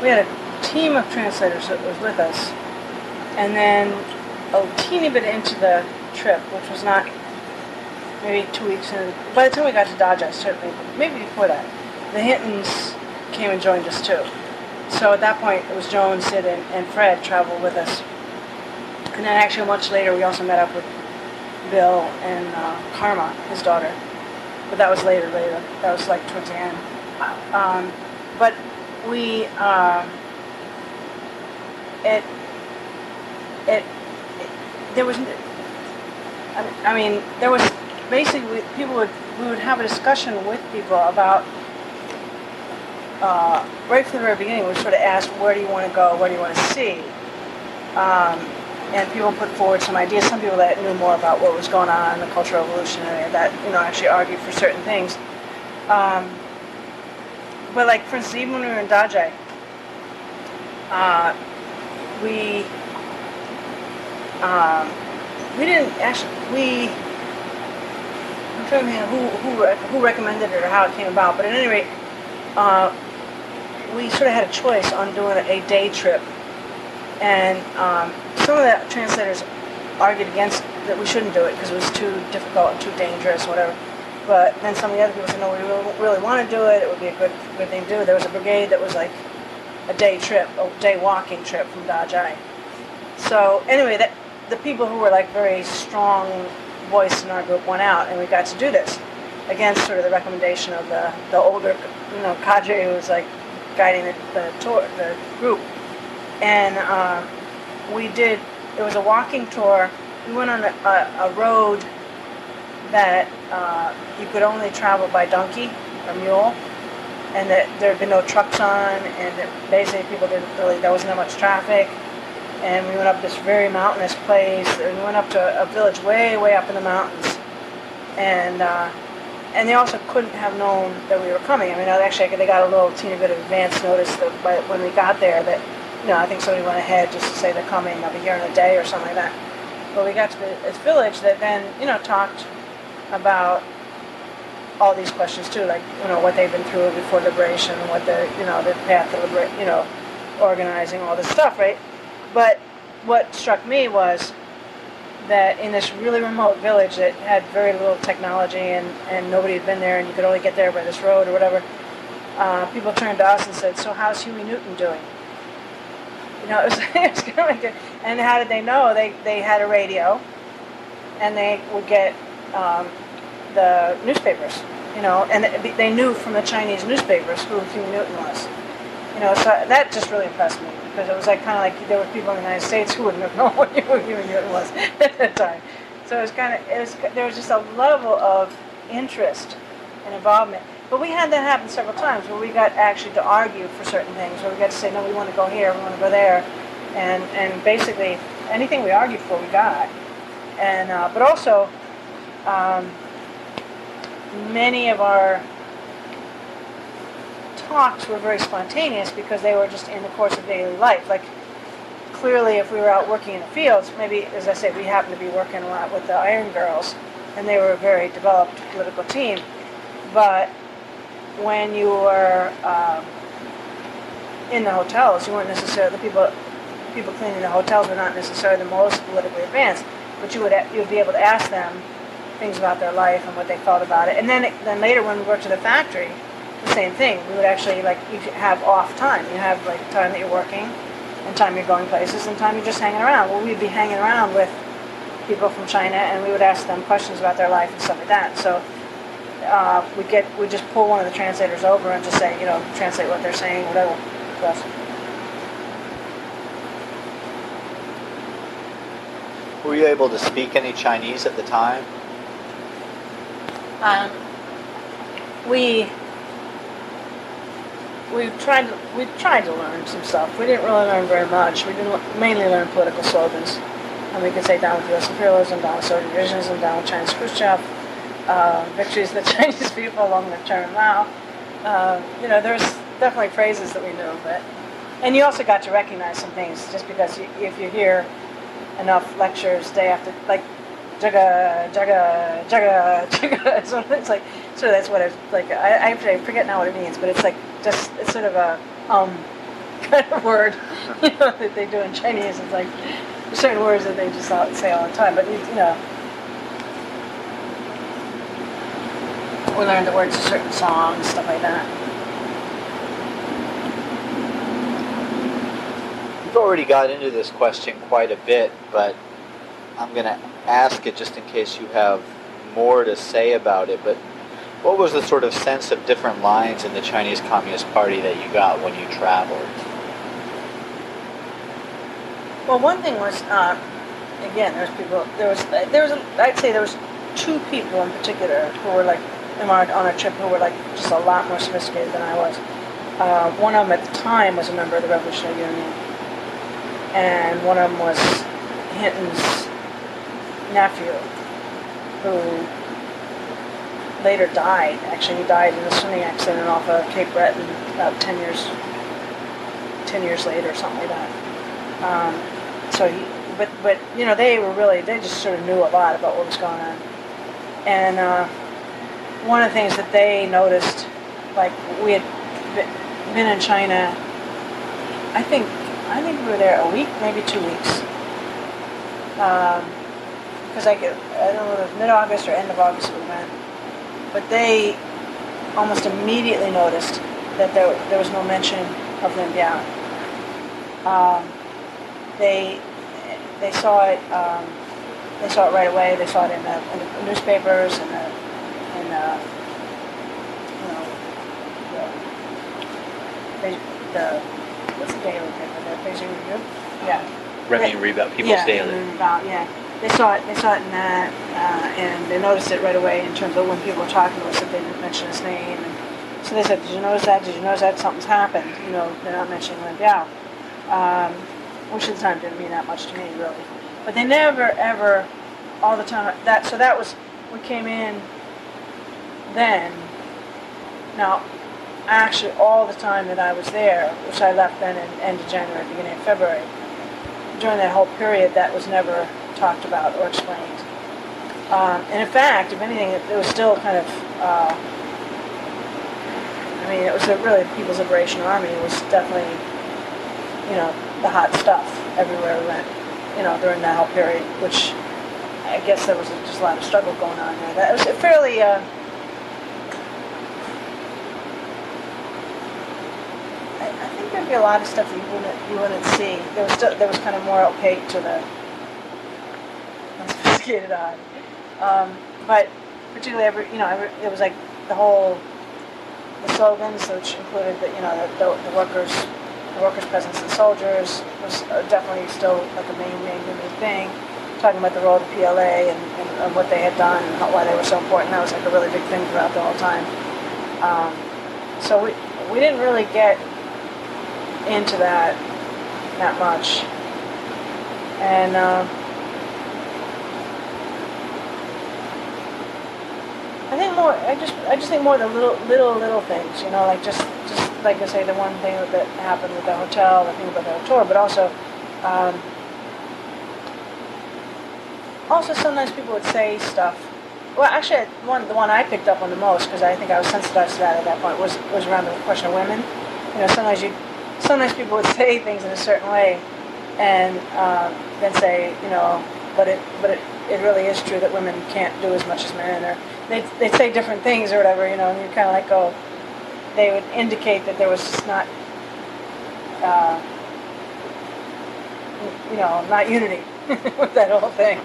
we had a team of translators that was with us. And then a teeny bit into the trip, which was not maybe two weeks in. By the time we got to Dazhai, I certainly, maybe before that, the Hintons came and joined us too. So at that point, it was Joan, Sid, and, and Fred traveled with us. And then actually much later, we also met up with Bill and uh, Carma, his daughter. But that was later, later. That was like towards the end. Um, but we, uh, it, it, there was, I mean, there was basically people would we would have a discussion with people about uh, right from the very beginning. We sort of asked, where do you want to go? What do you want to see? Um, and people put forward some ideas. Some people that knew more about what was going on in the Cultural Revolution and that you know actually argued for certain things. Um, but like for instance, even when we were in Dazhai, uh, we um, we didn't actually we. I'm trying to think who who who recommended it or how it came about, but at any rate, uh, we sort of had a choice on doing a day trip, and um, some of the translators argued against that we shouldn't do it because it was too difficult and too dangerous, whatever. But then some of the other people said, no, we really, really want to do it. It would be a good good thing to do. There was a brigade that was like a day trip, a day walking trip from Dazhai. So anyway, that the people who were like very strong voice in our group went out, and we got to do this against sort of the recommendation of the, the older, you know, cadre who was like guiding the, the tour, the group. And uh, we did. It was a walking tour. We went on a, a, a road that uh, you could only travel by donkey or mule, and that there had been no trucks on, and that basically people didn't really. There wasn't that much traffic. And we went up this very mountainous place, and we went up to a village way, way up in the mountains, and. Uh, and they also couldn't have known that we were coming. I mean, actually, they got a little teeny bit of advance notice that when we got there that, know, I think somebody went ahead just to say they're coming, they'll be here in a day or something like that. But we got to this village that then, you know, talked about all these questions too, like, you know, what they've been through before liberation, what the, you know, the path to liberate, you know, organizing, all this stuff, right? But what struck me was that in this really remote village that had very little technology and, and nobody had been there and you could only get there by this road or whatever, uh, people turned to us and said, so how's Huey Newton doing? Know, it was, was like, a, and how did they know? They, they had a radio and they would get um, the newspapers, you know, and they knew from the Chinese newspapers who Huey Newton was. You know, so that just really impressed me because it was like kind of like there were people in the United States who wouldn't have known what Huey Newton was at that time. So it was kind of it was there was just a level of interest and involvement. But we had that happen several times where we got actually to argue for certain things, where we got to say no, we want to go here, we want to go there, and and basically anything we argued for, we got. And uh, but also um, many of our talks were very spontaneous because they were just in the course of daily life. Like clearly, if we were out working in the fields, maybe as I said, we happened to be working a lot with the Iron Girls, and they were a very developed political team. But when you were um, in the hotels, you weren't necessarily the people. People cleaning the hotels were not necessarily the most politically advanced, but you would you would be able to ask them things about their life and what they felt about it. And then then later when we worked at the factory, the same thing. We would actually like you have off time. You have like time that you're working, and time you're going places, and time you're just hanging around. Well, we'd be hanging around with people from China, and we would ask them questions about their life and stuff like that. So uh, we get we just pull one of the translators over and just say, you know, translate what they're saying, whatever. Yes. Were you able to speak any Chinese at the time? Um, we we tried to, we tried to learn some stuff. We didn't really learn very much. We didn't mainly learn political slogans. And we could say down with U.S. imperialism, down with Soviet revisionism, down with China's Khrushchev, uh, victories of the Chinese people along the term Mao. Uh, you know, there's definitely phrases that we knew, but and you also got to recognize some things just because you, if you hear enough lectures day after, like jaga, jaga, jaga, jaga. So it's like, so that's what it's like. I, I forget now what it means, but it's like just it's sort of a um kind of word, you know, that they do in Chinese. It's like certain words that they just say all the time, but you know. We learned the words of certain songs, stuff like that. You've already got into this question quite a bit, but I'm going to ask it just in case you have more to say about it. But what was the sort of sense of different lines in the Chinese Communist Party that you got when you traveled? Well, one thing was, uh, again, there was people. There was there was I'd say there was two people in particular who were like on a trip who were like just a lot more sophisticated than I was. Uh, one of them at the time was a member of the Revolutionary Union, and one of them was Hinton's nephew, who later died. Actually, he died in a swimming accident off of Cape Breton about 10 years, 10 years later, or something like that. Um, so he, but, but, you know, they were really, they just sort of knew a lot about what was going on. And uh, one of the things that they noticed, like we had been in China, I think, I think we were there a week, maybe two weeks. Because I, get, I don't know if it was mid-August or end of August we went but they almost immediately noticed that there, there was no mention of Lin Biao. Um, they they saw it um, they saw it right away. They saw it in the, in the newspapers and the in the, you know the, the what's the daily paper? The Beijing Review. Yeah. Remy They- Reed, People's yeah, Daily. and About, yeah. They saw it. They saw it in that, uh, and they noticed it right away in terms of when people were talking to us that they didn't mention his name. And so they said, "Did you notice that? Did you notice that something's happened?" You know, they're not mentioning Lin Biao, um, which at the time didn't mean that much to me, really. But they never, ever, all the time. That so that was we came in. Then, now, actually, all the time that I was there, which I left then in end of January, beginning of February during that whole period, that was never talked about or explained. Um, and in fact, if anything, it, it was still kind of, uh, I mean, it was really the People's Liberation Army was definitely, you know, the hot stuff everywhere we went, you know, during that whole period, which I guess there was just a lot of struggle going on there. That was a fairly, uh, I, I think there'd be a lot of stuff that you wouldn't you wouldn't see. There was still, there was kind of more opaque to the unsophisticated eye. Um, but particularly, every you know, every, it was like the whole the slogans, which included the you know the, the, the workers, the workers, peasants, and soldiers, was uh, definitely still like a main main main thing. Talking about the role of the PLA and, and, and what they had done and how, why they were so important. That was like a really big thing throughout the whole time. Um, so we we didn't really get into that that much. And uh, I think more. I just I just think more the little little little things. You know, like just just like I say, the one thing that happened with the hotel, the thing about the tour, but also. Um, also, sometimes people would say stuff. Well, actually, one the one I picked up on the most because I think I was sensitized to that at that point was was around the question of women. You know, sometimes you sometimes people would say things in a certain way and um, then say, you know, but it, but it, it really is true that women can't do as much as men, or they they say different things or whatever, you know, and you're kind of like oh, they would indicate that there was just not, uh, you know, not unity with that whole thing.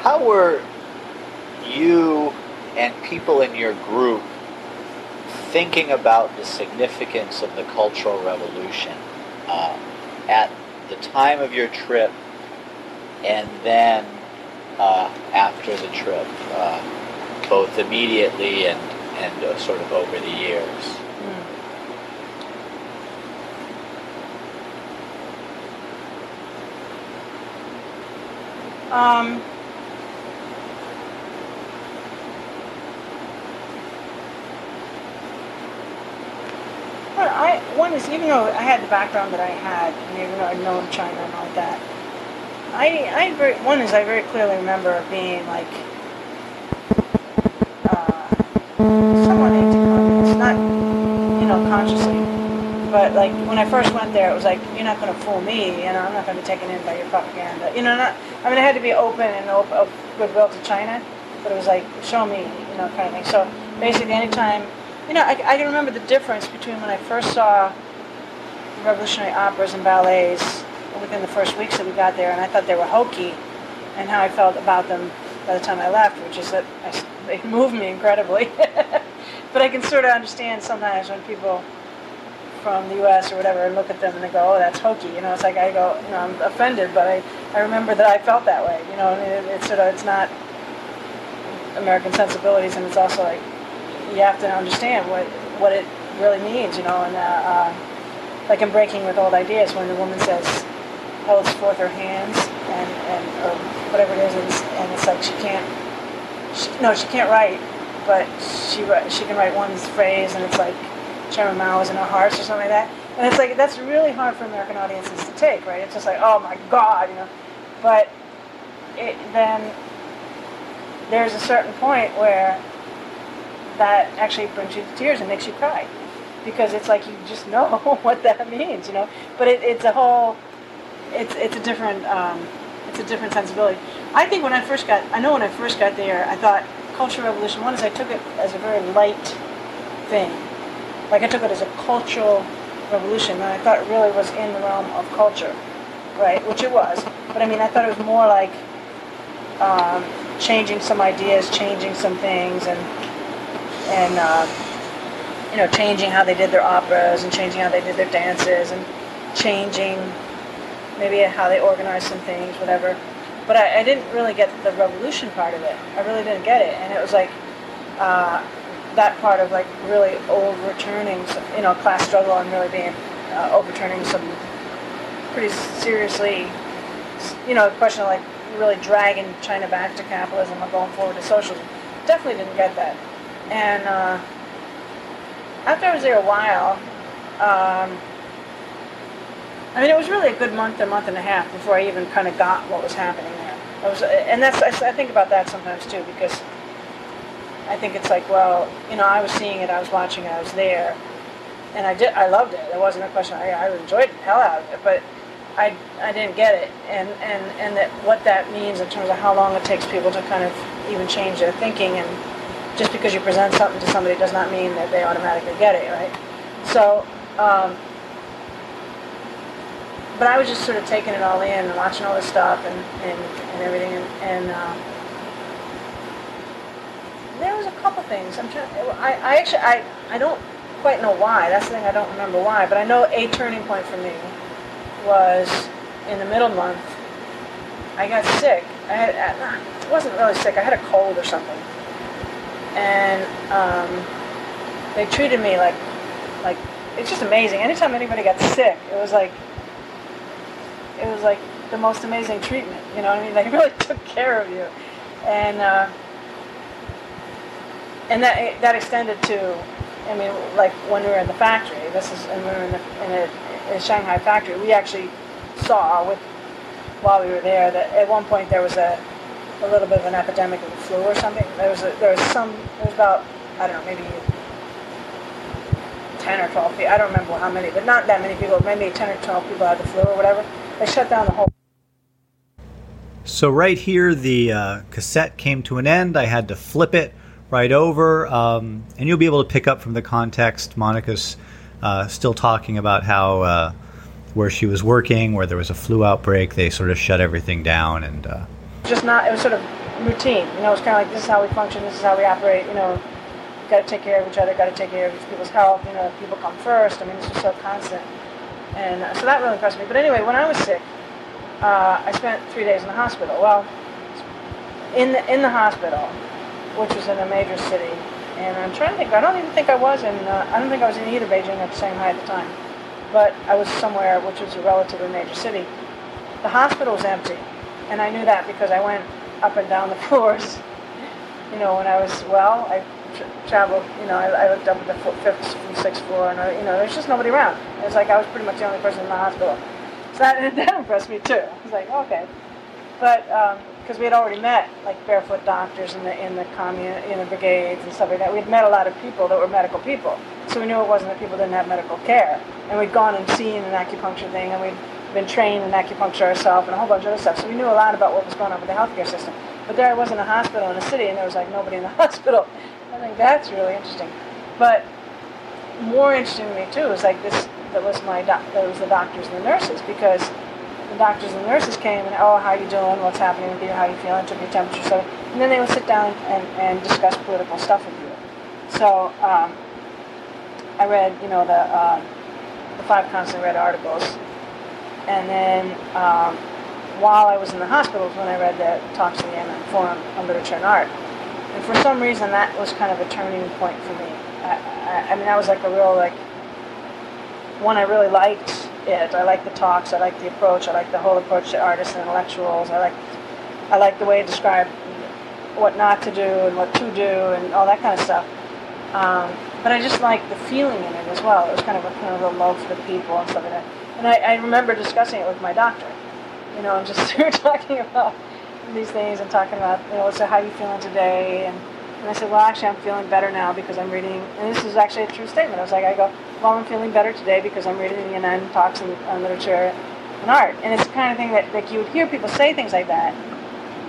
How were you and people in your group thinking about the significance of the Cultural Revolution uh, at the time of your trip and then uh, after the trip, uh, both immediately and, and uh, sort of over the years? Um, well, I one is even though I had the background that I had, and even though I'd known China and all that, I I very, one is I very clearly remember being like uh, somewhat anti-communist, not you know consciously, but like when I first went there, it was like you're not going to fool me, you know, I'm not going to be taken in by your propaganda, you know. Not, I mean, I had to be open and op- of goodwill to China, but it was like show me, you know, kind of thing. So basically, anytime, you know, I, I can remember the difference between when I first saw revolutionary operas and ballets within the first weeks that we got there, and I thought they were hokey, and how I felt about them by the time I left, which is that I they moved me incredibly. but I can sort of understand sometimes when people from the U.S. or whatever look at them and they go, "Oh, that's hokey." You know, it's like I go, you know, I'm offended, but I, I remember that I felt that way. You know, and it, it's sort of it's not American sensibilities, and it's also like you have to understand what what it really means, you know. And uh, uh, like in Breaking with Old Ideas, when the woman says, holds forth her hands and, and or whatever it is, and it's, and it's like she can't, she, no, she can't write, but she she can write one phrase, and it's like Chairman Mao is in her hearts or something like that. And it's like that's really hard for American audiences to take, right? It's just like, oh my God, you know. But it, then there's a certain point where that actually brings you to tears and makes you cry because it's like you just know what that means, you know. But it, it's a whole, it's it's a different um, it's a different sensibility. I think when I first got, I know when I first got there, I thought Cultural Revolution. One is I took it as a very light thing, like I took it as a cultural revolution, and I thought it really was in the realm of culture, right? Which it was. But I mean, I thought it was more like um, changing some ideas, changing some things, and and uh, you know, changing how they did their operas and changing how they did their dances and changing maybe how they organized some things, whatever. But I, I didn't really get the revolution part of it. I really didn't get it, and it was like uh, that part of like really overturning, you know, class struggle and really being uh, overturning some pretty seriously, you know, question of like really dragging China back to capitalism or going forward to socialism. Definitely didn't get that. And uh, after I was there a while, um, I mean, it was really a good month, a month and a half before I even kind of got what was happening there. I was, and that's I, I think about that sometimes too because I think it's like, well, you know, I was seeing it, I was watching it, I was there, and I did, I loved it. It wasn't a question. I, I enjoyed the hell out of it, but I, I didn't get it, and and and that what that means in terms of how long it takes people to kind of even change their thinking, and just because you present something to somebody does not mean that they automatically get it, right? So. Um, but I was just sort of taking it all in and watching all this stuff and, and, and everything. And, and uh, there was a couple things. I'm trying. I, I actually I, I don't quite know why. That's the thing. I don't remember why. But I know a turning point for me was in the middle month. I got sick. I had I wasn't really sick. I had a cold or something, and um, they treated me like like it's just amazing. Anytime anybody got sick, it was like it was like the most amazing treatment. You know what I mean? They really took care of you, and uh, and that that extended to, I mean, like when we were in the factory. This is and we were in, the, in a, a Shanghai factory. We actually saw with while we were there that at one point there was a a little bit of an epidemic of the flu or something. There was a, there was some there was about I don't know maybe. 10 or 12 people, I don't remember how many, but not that many people, maybe 10 or 12 people had the flu or whatever they shut down the whole. So right here, the uh, cassette came to an end. I had to flip it right over, um, and you'll be able to pick up from the context. Monica's uh, still talking about how uh, where she was working, where there was a flu outbreak, they sort of shut everything down, and uh, just not. It was sort of routine. You know, it's kind of like this is how we function, this is how we operate. You know, got to take care of each other, got to take care of each people's health. You know, people come first. I mean, it's just so constant. And uh, so that really impressed me. But anyway, when I was sick, uh, I spent three days in the hospital. Well, in the, in the hospital, which was in a major city, and I'm trying to think. I don't even think I was in. Uh, I don't think I was in either Beijing or Shanghai at the time, but I was somewhere which was a relatively major city. The hospital was empty, and I knew that because I went up and down the floors. You know, when I was well, I traveled, you know, I, I looked up at the fifth sixth floor, and I, you know, there's just nobody around. It was like I was pretty much the only person in the hospital. So that, that impressed me too. I was like, okay, but because um, we had already met like barefoot doctors in the in the commune, in the brigades and stuff like that. We had met a lot of people that were medical people, so we knew it wasn't that people didn't have medical care. And we'd gone and seen an acupuncture thing, and we'd been trained in acupuncture ourselves and a whole bunch of other stuff. So we knew a lot about what was going on with the healthcare system. But there I was in a hospital in a city, and there was like nobody in the hospital. I think that's really interesting. But more interesting to me too is like this. That was my doc, that was the doctors and the nurses because the doctors and the nurses came and oh how you doing what's happening with you how you feeling took your temperature so and then they would sit down and, and discuss political stuff with you. So um, I read you know the uh, the five constantly read articles and then um, while I was in the hospitals when I read the talks in the MM Forum on Literature and Art And for some reason, that was kind of a turning point for me. I, I, I mean, that was like a real like one I really liked it. I liked the talks. I liked the approach. I liked the whole approach to artists and intellectuals. I liked I liked the way it described what not to do and what to do and all that kind of stuff. Um, but I just liked the feeling in it as well. It was kind of a kind of a love for the people and stuff like that. And I, I remember discussing it with my doctor. You know, and just we were talking about these things and talking about, you know, so how are you feeling today? And, and I said, well, actually, I'm feeling better now because I'm reading. And this is actually a true statement. I was like, I go, well, I'm feeling better today because I'm reading the Yan'an talks on, on uh, literature and art. And it's the kind of thing that like you would hear people say things like that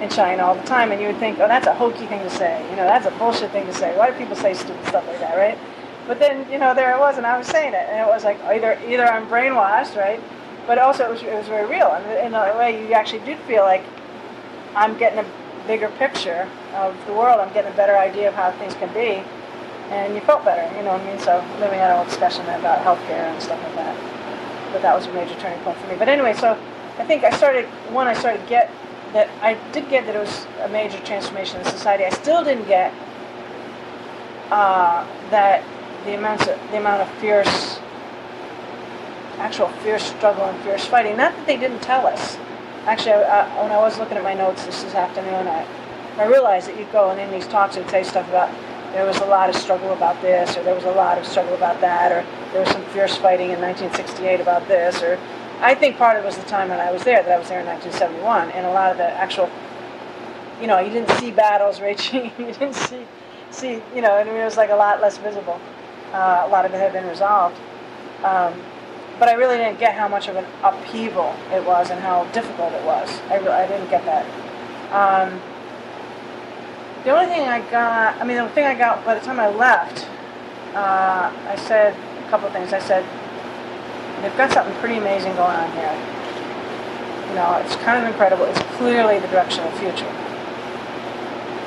in China all the time, and you would think, oh, that's a hokey thing to say. You know, that's a bullshit thing to say. Why do people say stupid stuff like that, right? But then, you know, there it was, and I was saying it, and it was like either either I'm brainwashed, right? But also it was, it was very real, and in a way, you actually did feel like I'm getting a bigger picture of the world. I'm getting a better idea of how things can be, and you felt better. You know what I mean? So then we had a whole discussion about healthcare and stuff like that. But that was a major turning point for me. But anyway, so I think I started one. I started get that I did get that it was a major transformation in society. I still didn't get uh, that the amount of the amount of fierce, actual fierce struggle and fierce fighting. Not that they didn't tell us. Actually, I, when I was looking at my notes this, this afternoon, I, I realized that you'd go and in these talks and say stuff about there was a lot of struggle about this, or there was a lot of struggle about that, or there was some fierce fighting in 1968 about this, or I think part of it was the time when I was there, that I was there in 1971, and a lot of the actual, you know, you didn't see battles raging, you didn't see, see, you know, I mean, it was like a lot less visible. Uh, a lot of it had been resolved. Um, but I really didn't get how much of an upheaval it was and how difficult it was. I, really, I didn't get that. Um, the only thing I got, I mean, the thing I got by the time I left, uh, I said a couple of things. I said, they've got something pretty amazing going on here. You know, it's kind of incredible. It's clearly the direction of the future.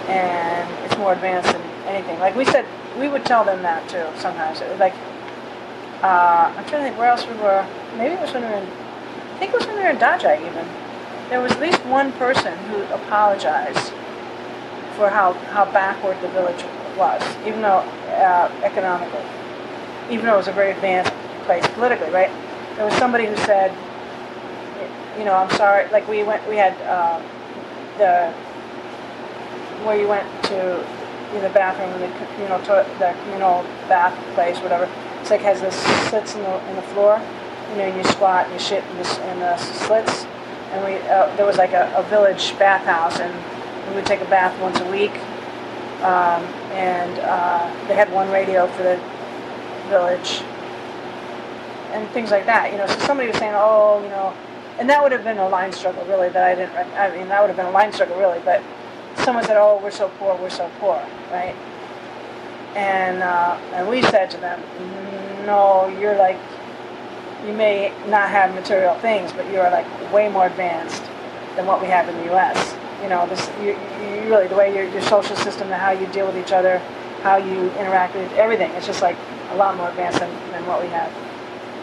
And it's more advanced than anything. Like we said, we would tell them that too sometimes. it was Like, uh, I'm trying to think where else we were. Maybe it was when we were in, I think it was when we were in Dazhai even. There was at least one person who apologized for how, how backward the village was, even though uh, economically, even though it was a very advanced place politically, right? There was somebody who said, you know, I'm sorry. Like we went, we had uh, the where you went to in the bathroom, the communal to- the communal bath place, whatever. It's like has the slits in the in the floor. You know, you squat, and you shit in the, in the slits. And we uh, there was like a, a village bathhouse, and we would take a bath once a week. Um, and uh, they had one radio for the village, and things like that. You know, so somebody was saying, oh, you know, and that would have been a line struggle, really. That I didn't. I mean, that would have been a line struggle, really. But someone said, oh, we're so poor, we're so poor, right? And uh, and we said to them, no, you're like, you may not have material things, but you are like way more advanced than what we have in the U.S. You know, this you, you really the way your, your social system and how you deal with each other, how you interact with everything. It's just like a lot more advanced than, than what we have.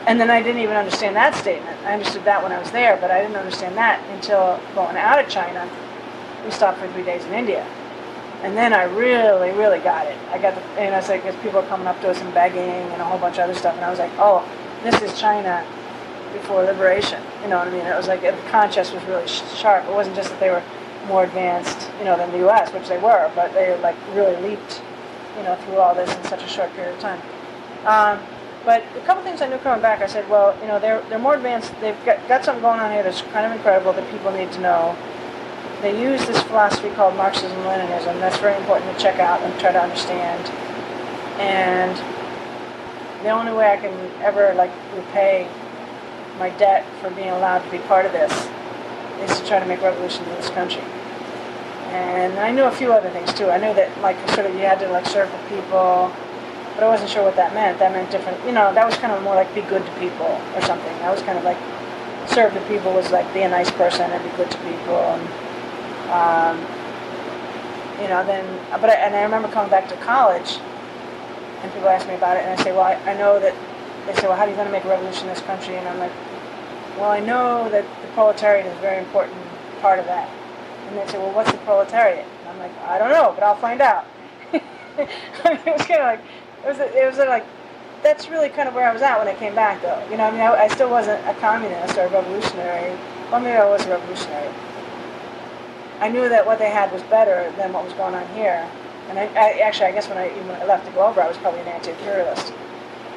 And then I didn't even understand that statement. I understood that when I was there, but I didn't understand that until going out of China. We stopped for three days in India. And then I really, really got it. I got the, and I was like, because people are coming up to us and begging and a whole bunch of other stuff. And I was like, oh, this is China before liberation. You know what I mean? It was like, the contrast was really sharp. It wasn't just that they were more advanced, you know, than the U.S., which they were, but they like really leaped, you know, through all this in such a short period of time. Um, but a couple things I knew coming back, I said, well, you know, they're, they're more advanced. They've got, got something going on here that's kind of incredible that people need to know. They use this philosophy called Marxism-Leninism. That's very important to check out and try to understand. And the only way I can ever like repay my debt for being allowed to be part of this is to try to make revolution in this country. And I knew a few other things too. I knew that like sort of you had to like serve the people, but I wasn't sure what that meant. That meant different, you know, that was kind of more like be good to people or something. That was kind of like serve the people was like be a nice person and be good to people. And, um, you know, then, but I, and I remember coming back to college and people ask me about it and I say, well, I, I know that, they say, well, how are you going to make a revolution in this country? And I'm like, well, I know that the proletariat is a very important part of that. And they say, well, what's the proletariat? And I'm like, I don't know, but I'll find out. it was kind of like, it was, it was like, that's really kind of where I was at when I came back, though. You know, I mean, I, I still wasn't a communist or a revolutionary. Well, maybe I was a revolutionary. I knew that what they had was better than what was going on here. And I, I actually, I guess when I even when I left to go over, I was probably an anti-imperialist.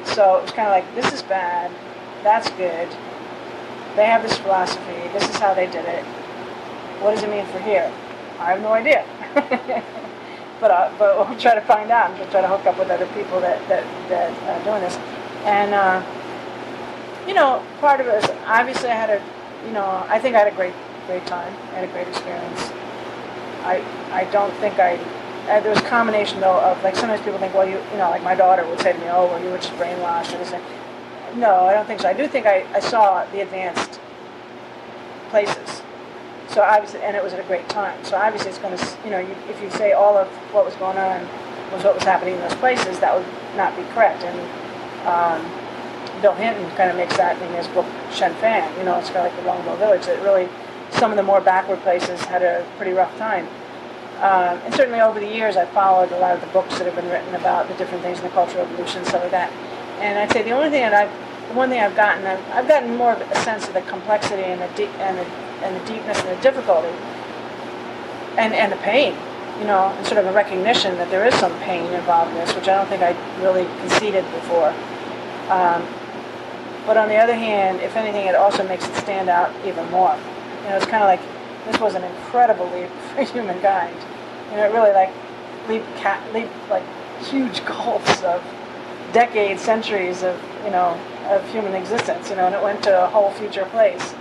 So it was kind of like, this is bad, that's good. They have this philosophy. This is how they did it. What does it mean for here? I have no idea. but uh, but we'll try to find out. We'll try to hook up with other people that that that are doing this. And uh, you know, part of it is obviously I had a, you know, I think I had a great great time. I had a great experience. I I don't think I. Uh, there was a combination though of like sometimes people think well you you know like my daughter would say to me oh well you were just brainwashed or this no I don't think so I do think I, I saw the advanced places so obviously, and it was at a great time. So obviously, it's going to, you know, you, if you say all of what was going on was what was happening in those places, that would not be correct. And um, Bill Hinton kind of makes that in his book Shenfan. You know, it's kind of like the Longbow Village. That really, some of the more backward places had a pretty rough time. Um, and certainly over the years, I've followed a lot of the books that have been written about the different things in the Cultural Revolution, stuff like that. And I'd say the only thing that I've, the one thing I've gotten, I've, I've gotten more of a sense of the complexity and the, de- and the and the deepness and the difficulty and, and the pain, you know, and sort of a recognition that there is some pain involved in this, which I don't think I really conceded before. Um, but on the other hand, if anything, it also makes it stand out even more. You know, it's kind of like this was an incredible leap for humankind. You know, it really like leap, cat, leap like huge gulfs of decades, centuries of you know of human existence. You know, and it went to a whole future place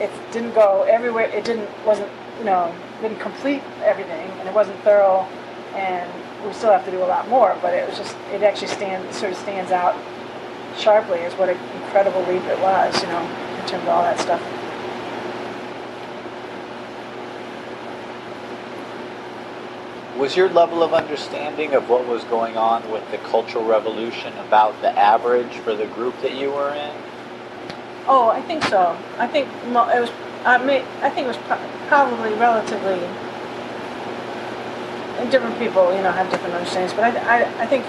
it didn't go everywhere. It didn't wasn't you know didn't complete everything, and it wasn't thorough, and we still have to do a lot more. But it was just it actually stands sort of stands out sharply as what an incredible leap it was, you know, in terms of all that stuff. Was your level of understanding of what was going on with the Cultural Revolution about the average for the group that you were in? Oh, I think so. I think it was. I mean, I think it was probably relatively. Different people, you know, have different understandings, but I, I, I think.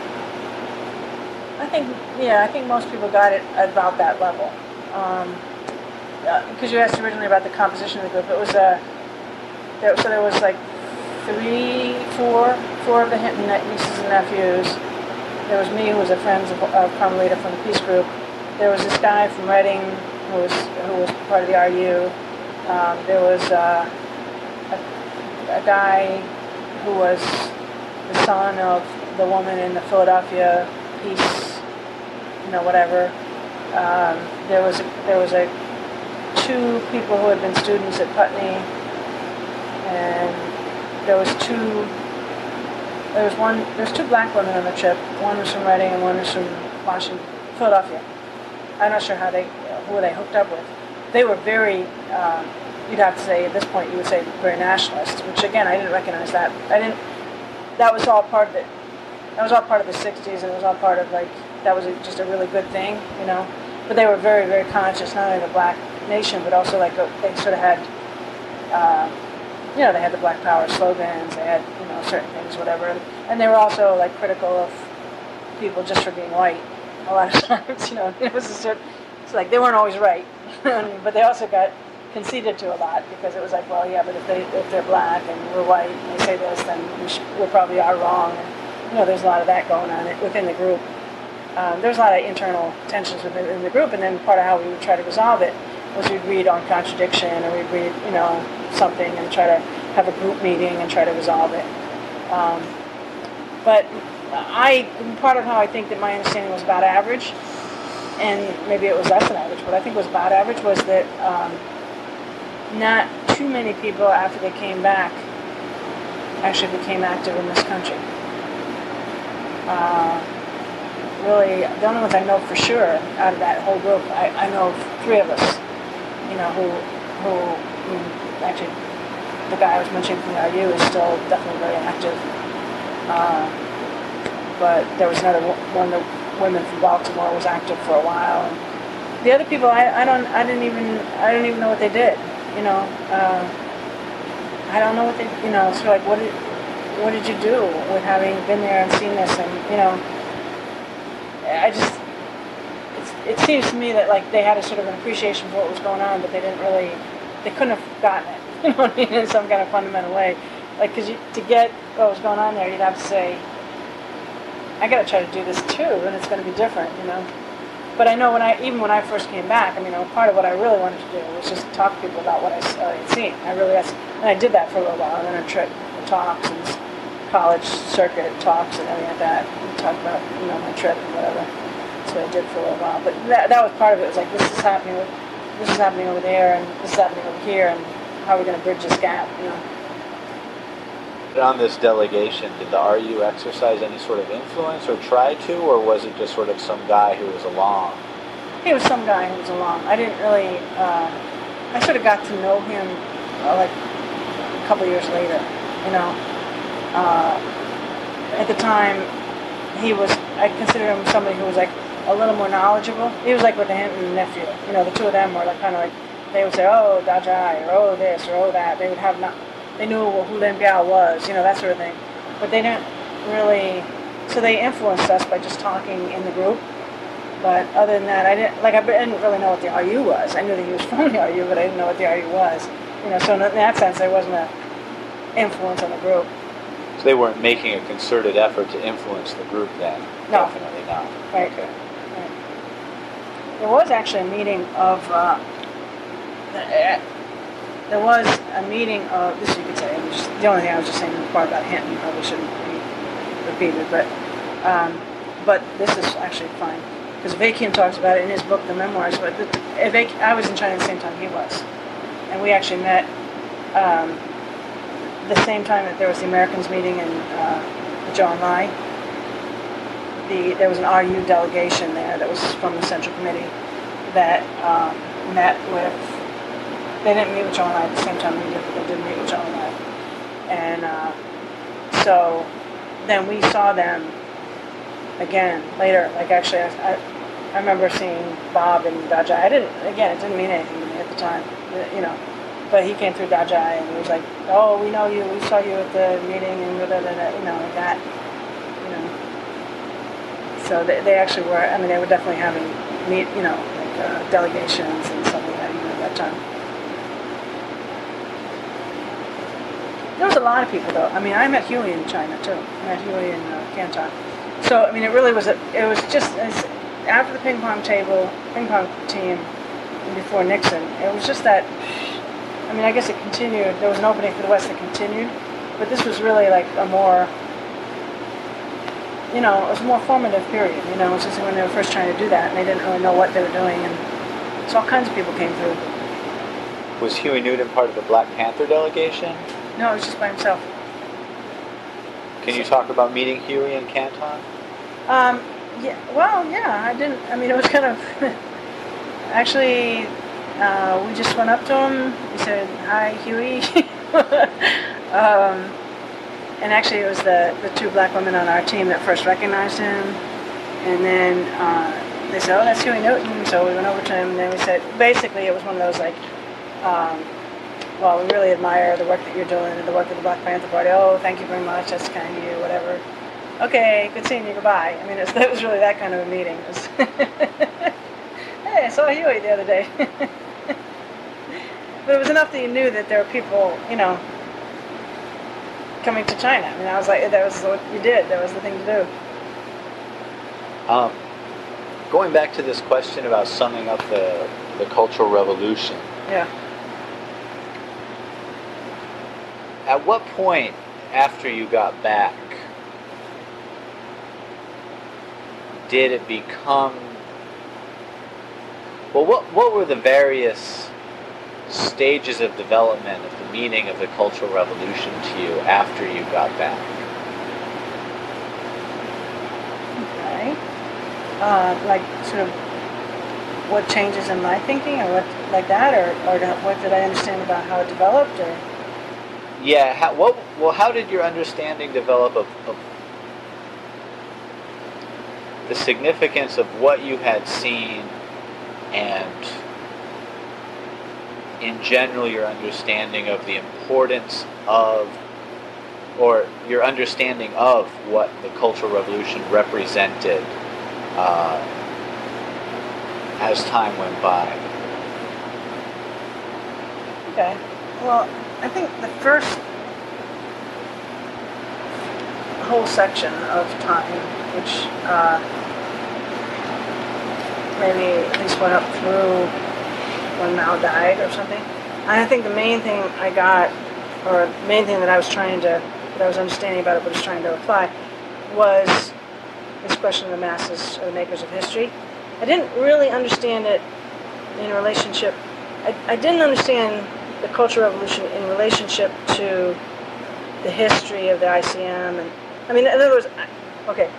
I think, yeah, I think most people got it about that level. Because um, you asked originally about the composition of the group, it was a. There, so there was like three, four, four of the Hinton nieces and nephews. There was me, who was a friend of, of Carmelita from the Peace Group there was this guy from Reading who was who was part of the RU. Um, there was uh, a, a, guy who was the son of the woman in the Philadelphia peace, you know, whatever. Um, there was a, there was a two people who had been students at Putney, and there was two. There was one. There's two black women on the trip. One was from Reading, and one was from Washington, Philadelphia. I'm not sure how they who they hooked up with. They were very, um, you'd have to say at this point, you would say very nationalist. Which again, I didn't recognize that. I didn't. That was all part of it. That was all part of the '60s, and it was all part of like that was a, just a really good thing, you know. But they were very, very conscious not only of the black nation, but also like a, they sort of had. Uh, you know, they had the Black Power slogans. They had, you know, certain things, whatever, and they were also like critical of people just for being white a lot of times. You know, it was a certain. It's like they weren't always right, but they also got conceded to a lot because it was like, well, yeah, but if they if they're black and we're white and they say this, then we, sh- we probably are wrong. And, you know, there's a lot of that going on within the group. Um, there's a lot of internal tensions within the group, and then part of how we would try to resolve it was we'd read on contradiction, or we'd read, you know, something and try to have a group meeting and try to resolve it. Um, but I part of how I think that my understanding was about average, and maybe it was less than average, but I think it was about average was that um, not too many people after they came back actually became active in this country. Uh, really, the only ones I know for sure out of that whole group, I, I know three of us, you know, who who, who actually the guy I was mentioning from the RU is still definitely very active. Uh, but there was another one. of The women from Baltimore was active for a while. And the other people, I, I don't, I didn't even, I don't even know what they did. You know, uh, I don't know what they, you know, so like, what did, what did you do with having been there and seen this and, you know, I just, it seems to me that like they had a sort of an appreciation for what was going on, but they didn't really, they couldn't have gotten it, you know what I mean, in some kind of fundamental way. Like, cause to get what was going on there, you'd have to say, I gotta try to do this too, and it's gonna be different, you know. But I know when I, even when I first came back, I mean, part of what I really wanted to do was just talk to people about what I uh, had seen. I really, that's, and I did that for a little while, and then I tried talks and college circuit talks and everything like that, talk about, you know, my trip and whatever. That's what I did for a little while. But that, that was part of it. It was like, this is happening, with- this is happening over there, and this is happening over here, and how are we gonna bridge this gap, you know? On this delegation, did the RU exercise any sort of influence or try to, or was it just sort of some guy who was along? He was some guy who was along. I didn't really. Uh, I sort of got to know him uh, like a couple years later. You know, uh, at the time, he was. I consider him somebody who was like a little more knowledgeable. He was like with the Hinton nephew. You know, the two of them were like kind of like they would say, "Oh, Dazhai," or "Oh, this," or "Oh, that." They would have not. They knew who Lin Biao was. You know, that sort of thing. But they didn't really. So they influenced us by just talking in the group. But other than that, I didn't like. I didn't really know what the RU was. I knew that he was from the RU, but I didn't know what the RU was. You know, so in that sense, there wasn't a influence on the group. So they weren't making a concerted effort to influence the group then? No. Definitely not. Right. Okay. There was actually a meeting of. Uh, there was a meeting of this. You could say. The only thing I was just saying before about Hinton probably shouldn't be repeated, but um, but this is actually fine because Avakian talks about it in his book, The Memoirs. But I was in China at the same time he was, and we actually met um, the same time that there was the Americans meeting in uh, Zhou Enlai. The, there was an RU delegation there that was from the Central Committee that um, met with. They didn't meet with Zhou Enlai at the same time we did, but they did meet with Zhou Enlai, and uh, so then we saw them again later. Like actually, I, I, I remember seeing Bob and Dazhai. I didn't. Again, it didn't mean anything to me at the time, you know. But he came through Dazhai and he was like, "Oh, we know you. We saw you at the meeting and da, da, da, da," you know, like that. So they, they actually were. I mean, they were definitely having meet, you know, like uh, delegations and stuff like that even at that time. There was a lot of people though. I mean, I met Huey in China too. I met Huey in uh, Canton. So I mean, it really was a. It was just after the ping pong table, ping pong team, and before Nixon. It was just that. I mean, I guess it continued. There was an opening for the West that continued, but this was really like a more. You know, it was a more formative period. You know, was when they were first trying to do that, and they didn't really know what they were doing, and so all kinds of people came through. Was Huey Newton part of the Black Panther delegation? No, it was just by himself. Can you talk about meeting Huey in Canton? Um, yeah, well, yeah, I didn't. I mean, it was kind of. actually, uh, we just went up to him. We said, "Hi, Huey." um, and actually, it was the the two black women on our team that first recognized him, and then uh, they said, "Oh, that's Huey Newton." So we went over to him, and then we said, basically, it was one of those like. Um, well, we really admire the work that you're doing and the work of the Black Panther Party. Oh, thank you very much. That's kind of you. Whatever. Okay, good seeing you. Goodbye. I mean, it's, it was really that kind of a meeting. It was hey, I saw Huey the other day. but it was enough that you knew that there were people, you know, coming to China. I mean, I was like, that was what you did. That was the thing to do. Um, going back to this question about summing up the, the Cultural Revolution, Yeah. at what point after you got back did it become well what what were the various stages of development of meaning of the cultural revolution to you after you got back Okay. Uh, like sort of what changes in my thinking, or what like that, or or what did I understand about how it developed, or yeah how, what well how did your understanding develop of, of the significance of what you had seen and in general, your understanding of the importance of, or your understanding of what the Cultural Revolution represented uh, as time went by. Okay. Well, I think the first whole section of time, which uh, maybe at least went up through when Mao died or something. And I think the main thing I got, or the main thing that I was trying to, that I was understanding about it, but was trying to apply, was this question of the masses, or the makers of history. I didn't really understand it in relationship. I, I didn't understand the Cultural Revolution in relationship to the history of the ICM, and I mean, in other words, okay,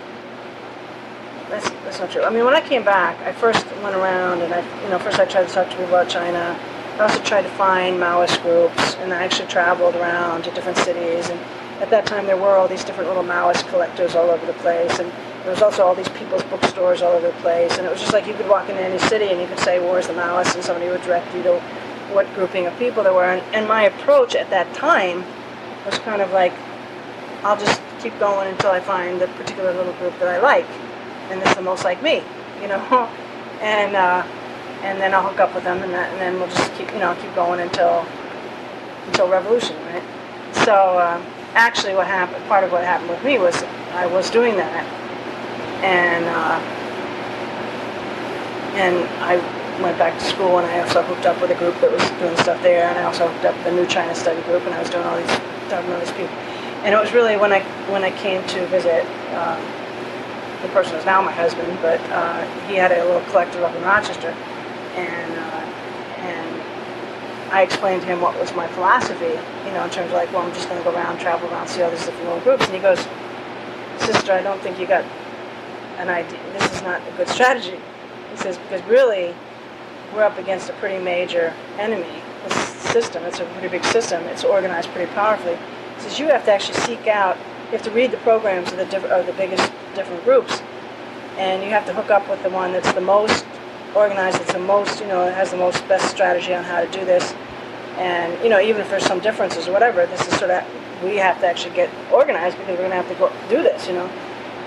that's, that's not true. I mean, when I came back, I first went around and I, you know, first I tried to talk to people about China. I also tried to find Maoist groups, and I actually traveled around to different cities. And at that time, there were all these different little Maoist collectors all over the place, and there was also all these people's bookstores all over the place. And it was just like you could walk into any city and you could say, "Where's the Maoists?" and somebody would direct you to what grouping of people there were. And, and my approach at that time was kind of like, I'll just keep going until I find the particular little group that I like and it's the most like me, you know, and uh, and then I'll hook up with them, and, that, and then we'll just keep, you know, keep going until until revolution, right? So uh, actually, what happened, part of what happened with me was I was doing that, and uh, and I went back to school, and I also hooked up with a group that was doing stuff there, and I also hooked up the New China Study Group, and I was doing all these talking to all these people, and it was really when I when I came to visit. Um, the person is now my husband, but uh, he had a little collector up in Rochester, and uh, and I explained to him what was my philosophy, you know, in terms of like, well, I'm just going to go around, travel around, see all these different little groups, and he goes, sister, I don't think you got an idea. This is not a good strategy. He says because really, we're up against a pretty major enemy. This system, it's a pretty big system. It's organized pretty powerfully. He says you have to actually seek out you have to read the programs of the, diff- of the biggest different groups, and you have to hook up with the one that's the most organized, that's the most, you know, has the most best strategy on how to do this. And, you know, even if there's some differences or whatever, this is sort of, we have to actually get organized because we're going to have to go do this, you know.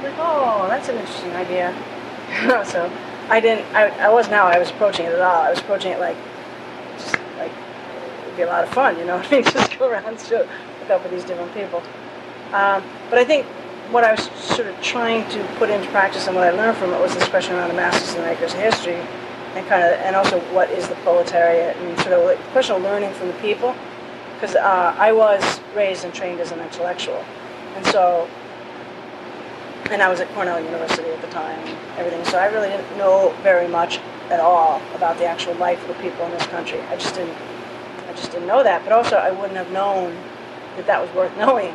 like, oh, that's an interesting idea. so I didn't, I, I wasn't how I was approaching it at all. I was approaching it like, just like, it would be a lot of fun, you know I mean? Just go around and hook up with these different people. Um, but I think what I was sort of trying to put into practice and what I learned from it was this question around the masters and the makers of history, and kind of, and also what is the proletariat, and sort of the question of learning from the people, because uh, I was raised and trained as an intellectual, and so, and I was at Cornell University at the time, and everything. So I really didn't know very much at all about the actual life of the people in this country. I just didn't, I just didn't know that. But also, I wouldn't have known that that was worth knowing